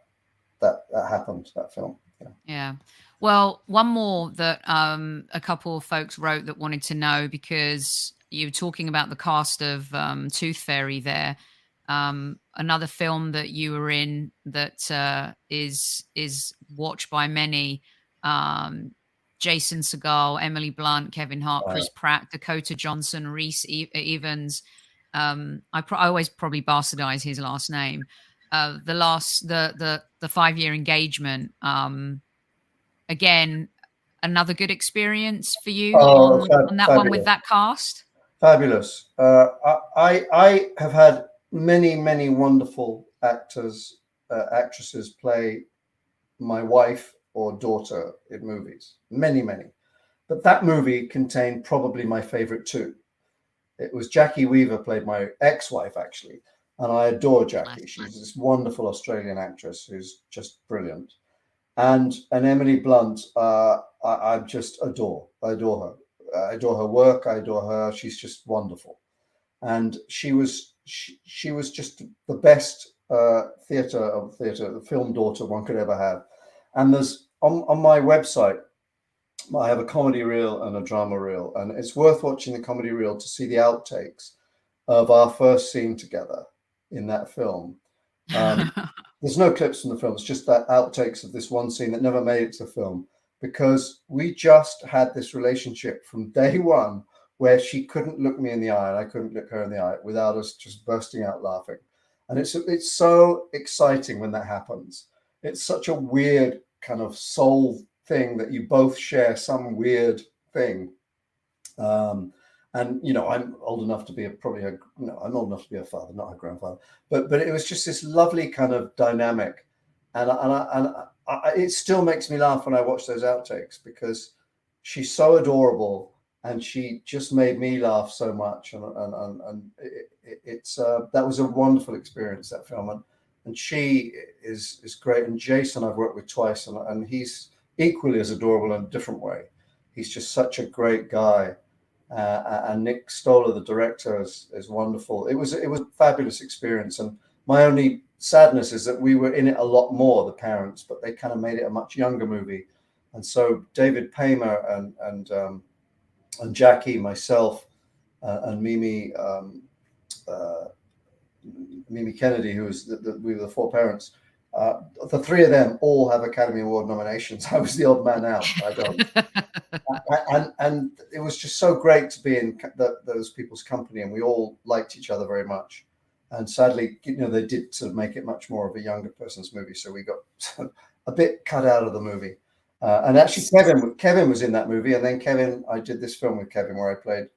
that that happened. That film. Yeah. Yeah. Well, one more that um, a couple of folks wrote that wanted to know because you were talking about the cast of um, Tooth Fairy there. Um, another film that you were in that uh, is is watched by many. Um, Jason Segel, Emily Blunt, Kevin Hart, Chris Pratt, Dakota Johnson, Rhys e- Evans. Um, I, pro- I always probably bastardize his last name. Uh, the last the the the five year engagement. Um, again, another good experience for you Oh, on, on that one with that cast. Fabulous. Uh, I, I have had many many wonderful actors uh, actresses play my wife or daughter in movies. Many many, but that movie contained probably my favorite two. It was Jacki Weaver played my ex-wife actually, and I adore Jacki. She's this wonderful Australian actress who's just brilliant, and and Emily Blunt. Uh, I, I just adore. I adore her. I adore her work. I adore her. She's just wonderful, and she was she, she was just the best uh, theatre of theatre, the film daughter one could ever have. And there's on on my website, I have a comedy reel and a drama reel, and it's worth watching the comedy reel to see the outtakes of our first scene together in that film. Um, (laughs) there's no clips from the film. It's just that outtakes of this one scene that never made it to film because we just had this relationship from day (laughs) one where she couldn't look me in the eye and I couldn't look her in the eye without us just bursting out laughing. And it's it's so exciting when that happens. It's such a weird kind of soul thing that you both share some weird thing. Um, and you know, I'm old enough to be a, probably a no, I'm old enough to be a father, not a grandfather. But but it was just this lovely kind of dynamic, and and I, and I, I, it still makes me laugh when I watch those outtakes because she's so adorable and she just made me laugh so much and and and, and it, it, it's uh, that was a wonderful experience that film and and she is is great and Jason I've worked with twice and and he's equally as adorable in a different way. He's just such a great guy. Uh, and Nick Stoller, the director, is, is wonderful. It was it was a fabulous experience, and my only sadness is that we were in it a lot more, the parents, but they kind of made it a much younger movie, and so David Paymer and and um, and Jacki, myself, uh, and Mimi um, uh, Mimi Kennedy, who was the, the, we were the four parents. Uh, the three of them all have Academy Award nominations. (laughs) I was the odd man out. I don't (laughs) and and it was just so great to be in the, those people's company, and we all liked each other very much. And sadly, you know, they did sort of make it much more of a younger person's movie, so we got (laughs) a bit cut out of the movie. Uh, and actually, Kevin Kevin was in that movie, and then Kevin, I did this film with Kevin where I played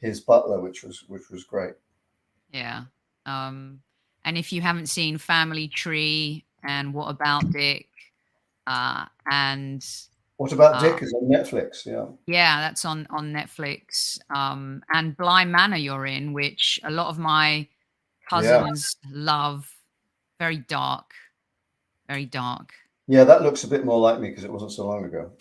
his butler, which was which was great. Yeah. Um, and if you haven't seen Family Tree and What About Dick, uh, and What about Dick? Uh, is on Netflix? Yeah. Yeah, that's on on Netflix. Um, and Bly Manor you're in, which a lot of my cousins yeah. love. Very dark, very dark. Yeah, that looks a bit more like me because it wasn't so long ago.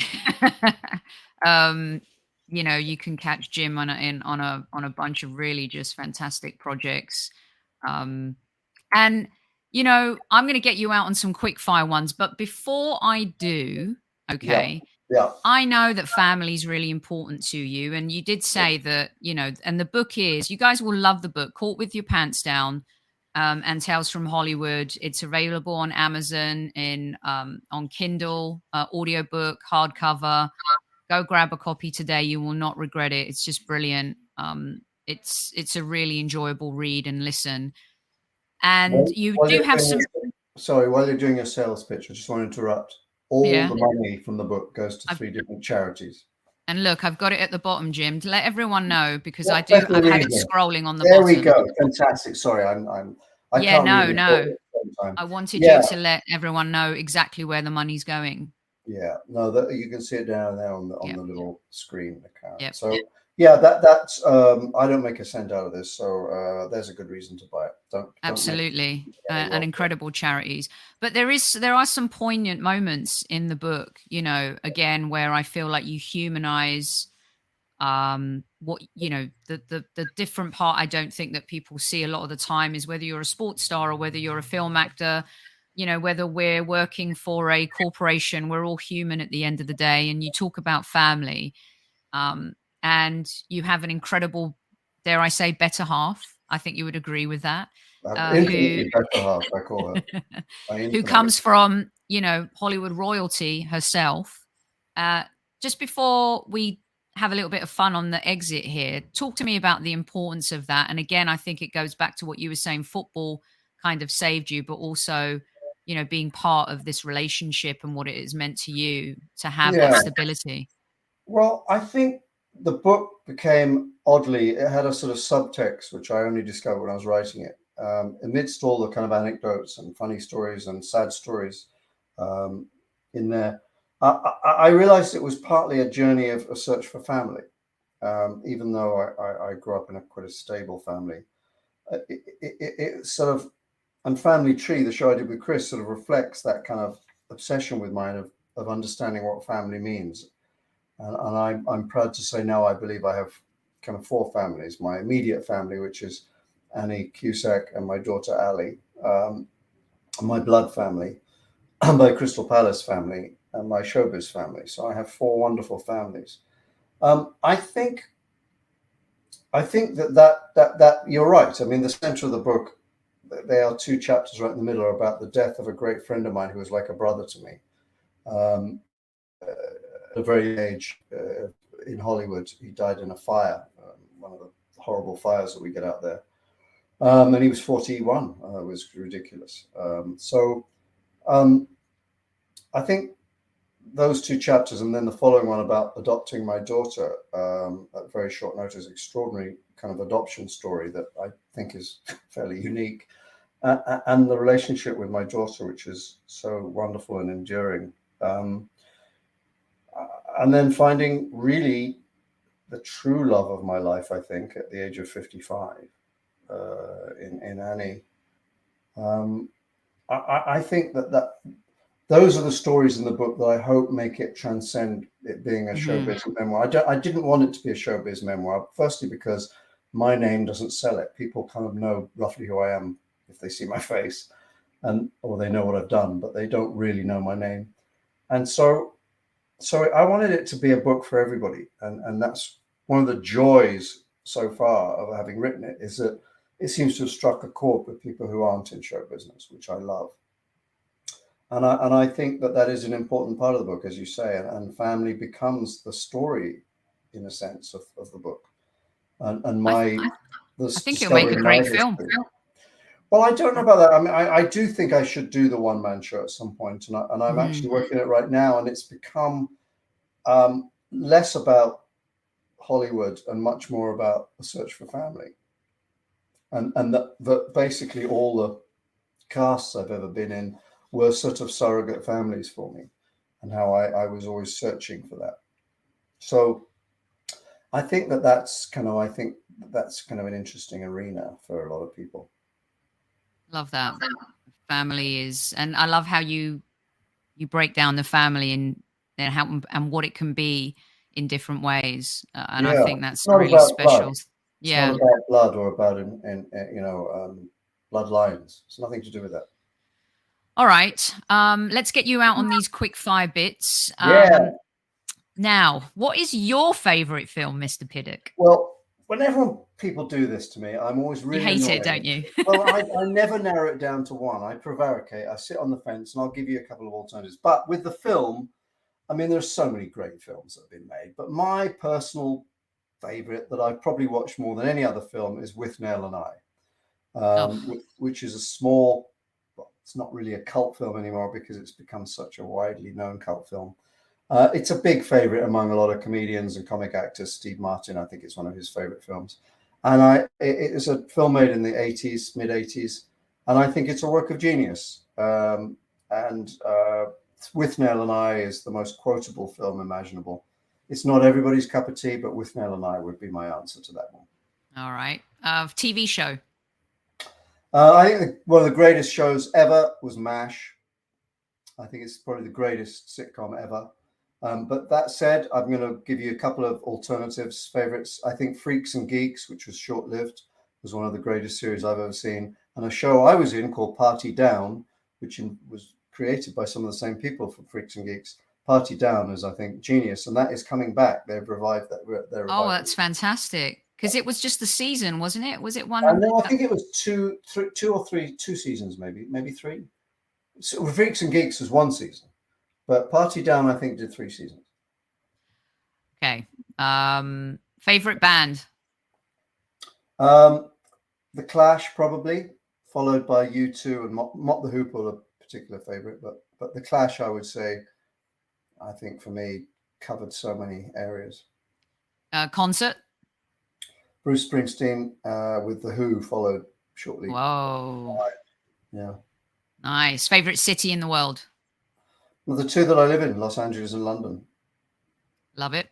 (laughs) um, you know, you can catch Jim on a in, on a on a bunch of really just fantastic projects. Um, and you know, I'm going to get you out on some quick fire ones, but before I do, okay. Yeah. Yeah. I know that family is really important to you. And you did say yeah. that, you know, and the book is, you guys will love the book, Caught with Your Pants Down um, and Tales from Hollywood. It's available on Amazon, in um, on Kindle, uh, audiobook, hardcover. Go grab a copy today. You will not regret it. It's just brilliant. Um, it's it's a really enjoyable read and listen. And well, you do have some. sorry, while you're doing your sales pitch, I just want to interrupt. All yeah. the money from the book goes to 3 I've, different charities. And look, I've got it at the bottom, Jim, to let everyone know because I do. I've had it scrolling on the. There bottom. we go. Fantastic. Sorry, I'm. I'm I yeah, no, no. I wanted yeah. you to let everyone know exactly where the money's going. Yeah, no, that you can see it down there on the on yep. the little screen account. Yep. So yeah, that that's um, I don't make a cent out of this, so uh, there's a good reason to buy it. Don't, don't absolutely uh, and incredible charities. But there is there are some poignant moments in the book, you know, again where I feel like you humanize um what you know the the the different part I don't think that people see a lot of the time is whether you're a sports star or whether you're a film actor you know whether we're working for a corporation we're all human at the end of the day and you talk about family um, and you have an incredible, dare I say, better half. I think you would agree with that. Uh, who, better half, I call her. (laughs) who comes from, you know, Hollywood royalty herself. Uh, just before we have a little bit of fun on the exit here, talk to me about the importance of that. And again, I think it goes back to what you were saying football kind of saved you, but also, you know, being part of this relationship and what it is meant to you to have yeah. that stability. Well, I think the book became oddly, it had a sort of subtext, which I only discovered when I was writing it. Um, amidst all the kind of anecdotes and funny stories and sad stories um, in there, I, I, I, realized it was partly a journey of a search for family. Um, even though I, I, grew up in a quite a stable family, uh, it, it, it, it, sort of, and Family Tree, the show I did with Chris, sort of reflects that kind of obsession with mine of, of understanding what family means and, and I'm, I'm proud to say now I believe I have kind of four families my immediate family, which is Annie Cusack and my daughter Ali, um, my blood family, (clears throat) my Crystal Palace family, and my showbiz family. So I have four wonderful families. Um, I think, I think that, that that that you're right. I mean, the center of the book, there are two chapters right in the middle about the death of a great friend of mine who was like a brother to me. Um, a very age uh, in Hollywood. He died in a fire, um, one of the horrible fires that we get out there. Um, and he was 41. Uh, it was ridiculous. Um, so um, I think those two chapters, and then the following one about adopting my daughter um, at very short notice, extraordinary kind of adoption story that I think is (laughs) fairly unique. Uh, and the relationship with my daughter, which is so wonderful and enduring. Um, and then finding really the true love of my life, I think, at the age of 55 uh, in, in Annie. Um, I, I, think that, that those are the stories in the book that I hope make it transcend it being a mm-hmm. showbiz memoir. I, I didn't want it to be a showbiz memoir, firstly, because my name doesn't sell it. People kind of know roughly who I am if they see my face and or they know what I've done, but they don't really know my name. And so so I wanted it to be a book for everybody, and and that's one of the joys so far of having written it is that it seems to have struck a chord with people who aren't in show business, which I love. And I and I think that that is an important part of the book, as you say, and, and family becomes the story, in a sense, of, of the book. And and my, I, I, I think it'll make a great film. Well, I don't know about that. I mean, I, I do think I should do the one man show at some point, and, I, and I'm mm. actually working it right now. And it's become um, less about Hollywood and much more about the search for family. And and that, that basically all the casts I've ever been in were sort of surrogate families for me. and how I, I was always searching for that. So I think that that's kind of I think that's kind of an interesting arena for a lot of people. Love that. Family is, and I love how you you break down the family and and how and what it can be in different ways, uh, and yeah. I think that's really special. Blood. Yeah, about blood or about in, in, in you know um, bloodlines. It's nothing to do with that. All right, um, let's get you out on these quick fire bits. Um, yeah. Now, what is your favorite film, Mr. Piddock? Well, whenever people do this to me, I'm always really. You hate annoyed. it, don't you? (laughs) well, I, I, never narrow it down to one. I prevaricate. I sit on the fence, and I'll give you a couple of alternatives. But with the film, I mean, there's so many great films that have been made. But my personal favorite that I've probably watched more than any other film is With Withnail and I, um, oh. which is a small. Well, it's not really a cult film anymore because it's become such a widely known cult film. Uh, it's a big favorite among a lot of comedians and comic actors. Steve Martin, I think it's one of his favorite films. And I, it is a film made in the 80s, mid 80s, and I think it's a work of genius. Um, and uh, Withnail and I is the most quotable film imaginable. It's not everybody's cup of tea, but Withnail and I would be my answer to that one. All right. Uh, TV show. Uh, I think one of the greatest shows ever was MASH. I think it's probably the greatest sitcom ever. Um, but that said, I'm going to give you a couple of alternatives, favorites. I think Freaks and Geeks, which was short lived, was one of the greatest series I've ever seen. And a show I was in called Party Down, which in, was created by some of the same people from Freaks and Geeks. Party Down is, I think, genius. And that is coming back. They've revived that. Oh, that's fantastic. Because it was just the season, wasn't it? Was it one? And then I think it was two, three, two or three, two seasons, maybe, maybe three. So Freaks and Geeks was one season. But Party Down, I think, did three seasons. Okay. Um, favorite band? Um, the Clash, probably, followed by U2 and Mott the Hoople, a particular favorite. But but the Clash, I would say, I think for me, covered so many areas. Uh, concert? Bruce Springsteen uh, with the Who followed shortly. Whoa. Yeah. Nice. Favorite city in the world? Well, the two that I live in, Los Angeles and London. Love it.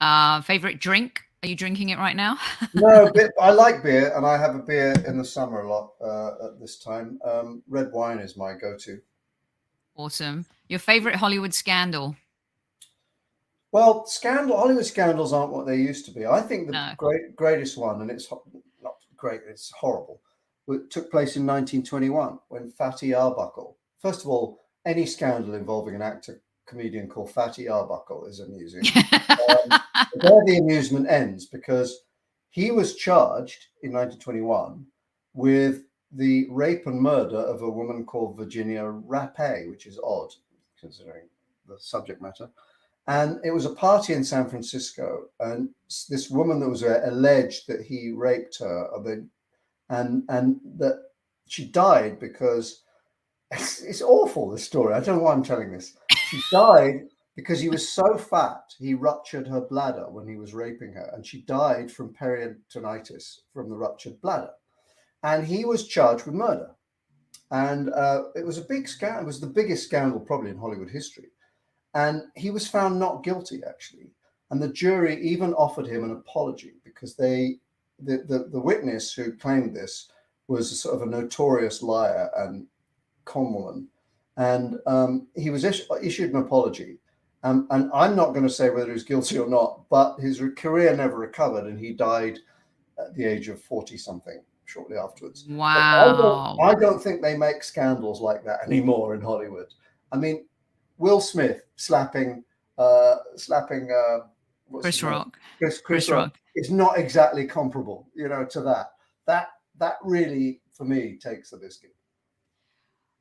Uh, favorite drink? Are you drinking it right now? (laughs) no, I like beer, and I have a beer in the summer a lot uh, at this time. Um, red wine is my go-to. Awesome. Your favorite Hollywood scandal? Well, scandal Hollywood scandals aren't what they used to be. I think the no. great, greatest one, and it's not great, it's horrible. It took place in 1921 when Fatty Arbuckle. First of all, any scandal involving an actor comedian called Fatty Arbuckle is amusing. (laughs) um, there the amusement ends because he was charged in 1921 with the rape and murder of a woman called Virginia Rappe, which is odd considering the subject matter. And it was a party in San Francisco, and this woman that was alleged that he raped her, and and that she died because it's, it's awful, this story. I don't know why I'm telling this. She died because he was so fat, he ruptured her bladder when he was raping her, and she died from peritonitis from the ruptured bladder. And he was charged with murder. And uh, it was a big scandal. It was the biggest scandal probably in Hollywood history. And he was found not guilty, actually. And the jury even offered him an apology because they, the, the, the witness who claimed this was sort of a notorious liar and Conwoman, and um, he was is- issued an apology. Um, and I'm not going to say whether he's guilty or not, but his career never recovered, and he died at the age of 40 something shortly afterwards. Wow. I don't, I don't, think they make scandals like that anymore in Hollywood. I mean, Will Smith slapping, uh, slapping uh, Chris Rock. Chris, Chris, Chris Rock. Rock is not exactly comparable, you know, to that. That that really, for me, takes the biscuit.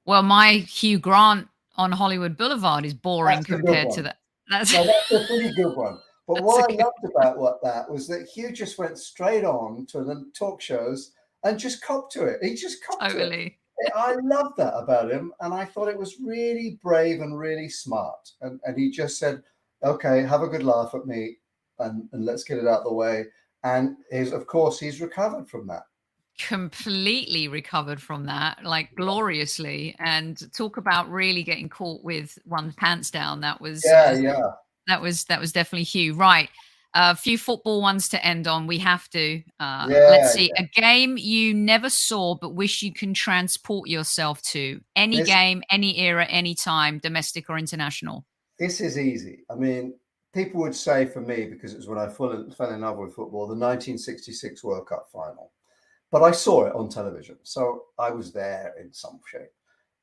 Well, my Hugh Grant on Hollywood Boulevard is boring compared to that. That's, that's a pretty good one. (laughs) But what I loved about what that was that Hugh just went straight on to the talk shows and just copped to it. He just copped totally. to it. I love that about him, and I thought it was really brave and really smart. And and he just said, "Okay, have a good laugh at me, and and let's get it out of the way." And is of course he's recovered from that. Completely recovered from that, like gloriously, and talk about really getting caught with one's pants down. That was yeah, uh, yeah. That was that was definitely Hugh. Right. A uh, few football ones to end on. We have to. Uh, yeah, let's see. Yeah. A game you never saw but wish you can transport yourself to. Any this, game, any era, any time, domestic or international. This is easy. I mean, people would say for me, because it was when I fell, fell in love with football, the 1966 World Cup final. But I saw it on television, so I was there in some shape.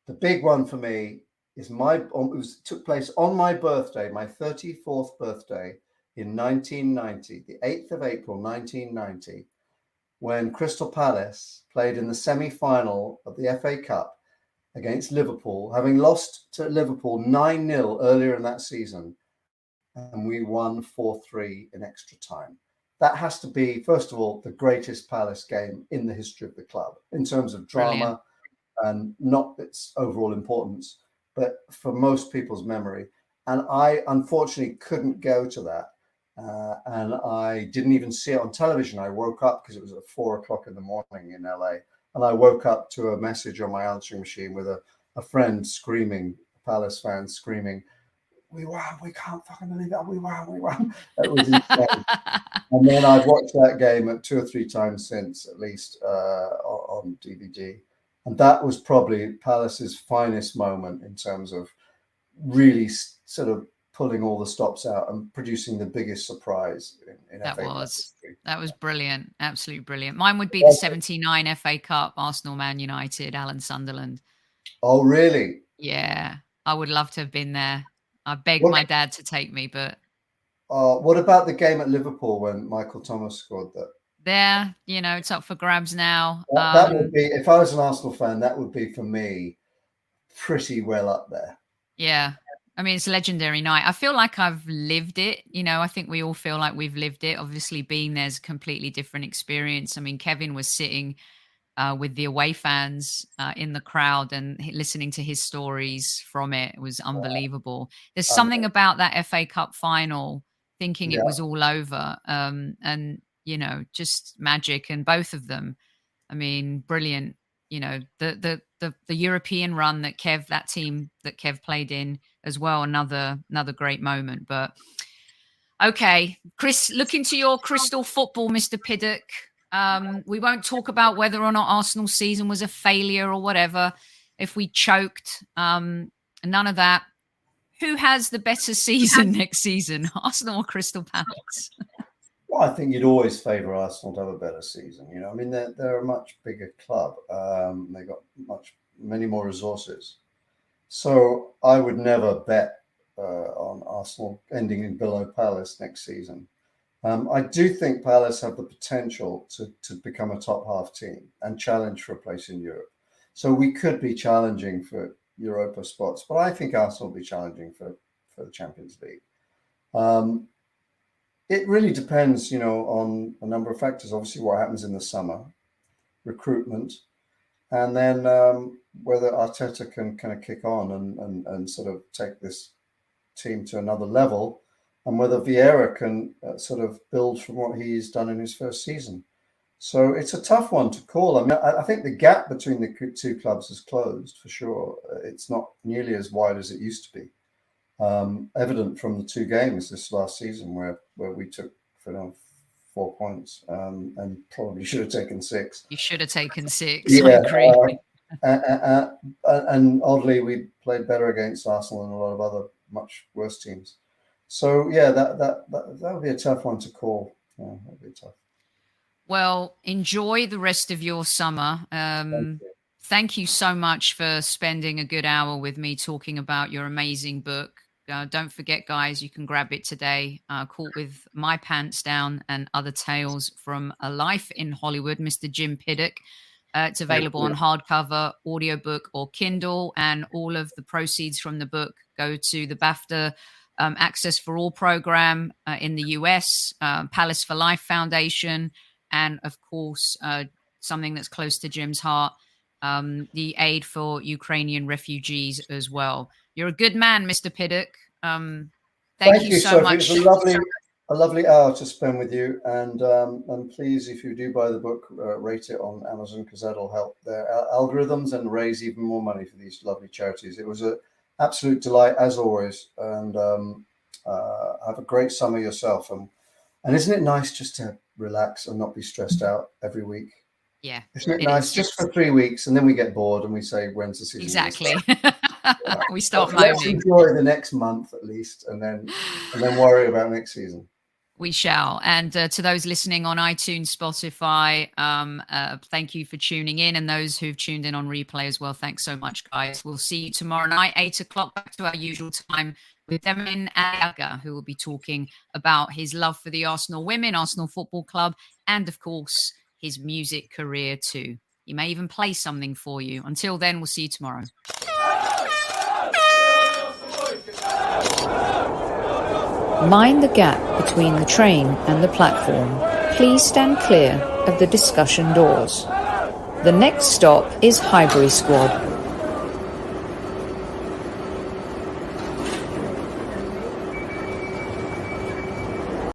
The big one for me is my um, it was took place on my birthday, my 34th birthday in 1990, the 8th of April 1990, when Crystal Palace played in the semi-final of the FA Cup against Liverpool, having lost to Liverpool 9-0 earlier in that season, and we won 4-3 in extra time that has to be, first of all, the greatest Palace game in the history of the club in terms of drama Brilliant. and not its overall importance, but for most people's memory. And I unfortunately couldn't go to that. Uh, and I didn't even see it on television. I woke up because it was at four o'clock in the morning in LA. And I woke up to a message on my answering machine with a, a friend screaming, Palace fans screaming, we won, we can't fucking believe that we won, we won. (laughs) It was insane. and then I've watched that game at two or three times since, at least uh, on DVD. And that was probably Palace's finest moment in terms of really sort of pulling all the stops out and producing the biggest surprise in, in that FA was. history. that was brilliant. Absolutely brilliant. Mine would be the 79 fa cup arsenal man united alan sunderland. Oh really? Yeah. I would love to have been there I begged what, my dad to take me, but. Uh, what about the game at Liverpool when Michael Thomas scored that? There, you know, it's up for grabs now. That, um, that would be, if I was an Arsenal fan, that would be for me pretty well up there. Yeah. I mean, it's a legendary night. I feel like I've lived it. You know, I think we all feel like we've lived it. Obviously, being there's a completely different experience. I mean, Kevin was sitting uh, with the away fans uh, in the crowd and listening to his stories from it was unbelievable. There's something about that FA Cup final, thinking yeah. it was all over, um, and you know, just magic. And both of them, I mean, brilliant. You know, the the the, the European run that Kev, that team that Kev played in as well, another another great moment. But okay, Chris, look into your crystal football, Mister Piddock. Um, we won't talk about whether or not Arsenal's season was a failure or whatever. If we choked, um, none of that. Who has the better season (laughs) next season, Arsenal or Crystal Palace? well, I think you'd always favour Arsenal to have a better season. You know, I mean, they're, they're a much bigger club. Um, they got much many more resources. So I would never bet uh, on Arsenal ending in below Palace next season. Um, I do think Palace have the potential to, to become a top half team and challenge for a place in Europe. So we could be challenging for Europa spots, but I think Arsenal will be challenging for, for the Champions League. Um, it really depends, you know, on a number of factors. Obviously, what happens in the summer, recruitment, and then um, whether Arteta can kind of kick on and, and, and sort of take this team to another level and whether Vieira can uh, sort of build from what he's done in his first season. So it's a tough one to call. I mean, I, I think the gap between the two clubs has closed for sure. Uh, it's not nearly as wide as it used to be. Um, evident from the two games this last season where where we took you know, four points um, and probably (laughs) should have taken six. You should have taken six. Yeah, uh, uh, uh, and oddly, we played better against Arsenal than a lot of other much worse teams. So yeah, that that that, that would be a tough one to call. Yeah, that'd be tough. Well, enjoy the rest of your summer. Um, thank, you. thank you so much for spending a good hour with me talking about your amazing book. Uh, don't forget, guys, you can grab it today. Uh, caught with My Pants Down and Other Tales from a Life in Hollywood, Mr. Jim Piddock. Uh, it's available on hardcover, audiobook, or Kindle, and all of the proceeds from the book go to the BAFTA um, Access for All program uh, in the US, uh, Palace for Life Foundation, and of course, uh, something that's close to Jim's heart, um, the aid for Ukrainian refugees as well. You're a good man, Mr. Piddock. Um, thank, thank, you, so Sophie. much. It's a lovely, a lovely hour to spend with you. And um, and please, if you do buy the book, uh, rate it on Amazon because that'll help their algorithms and raise even more money for these lovely charities. It was an absolute delight as always, and um, uh, have a great summer yourself. And and isn't it nice just to relax and not be stressed out every week? Yeah, isn't it, it nice? Is. Just for three weeks, and then we get bored and we say, "When's the season?" Exactly. (laughs) we start Let's enjoy the next month at least, and then and then worry about next season. We shall. And uh, to those listening on iTunes, Spotify, um, uh, thank you for tuning in. And those who've tuned in on replay as well, thanks so much, guys. We'll see you tomorrow night, 8 o'clock, back to our usual time with Demin Aliaga, who will be talking about his love for the Arsenal women, Arsenal Football Club, and of course, his music career too. He may even play something for you. Until then, we'll see you tomorrow. Mind the gap between the train and the platform. Please stand clear of the discussion doors. The next stop is Highbury Squad.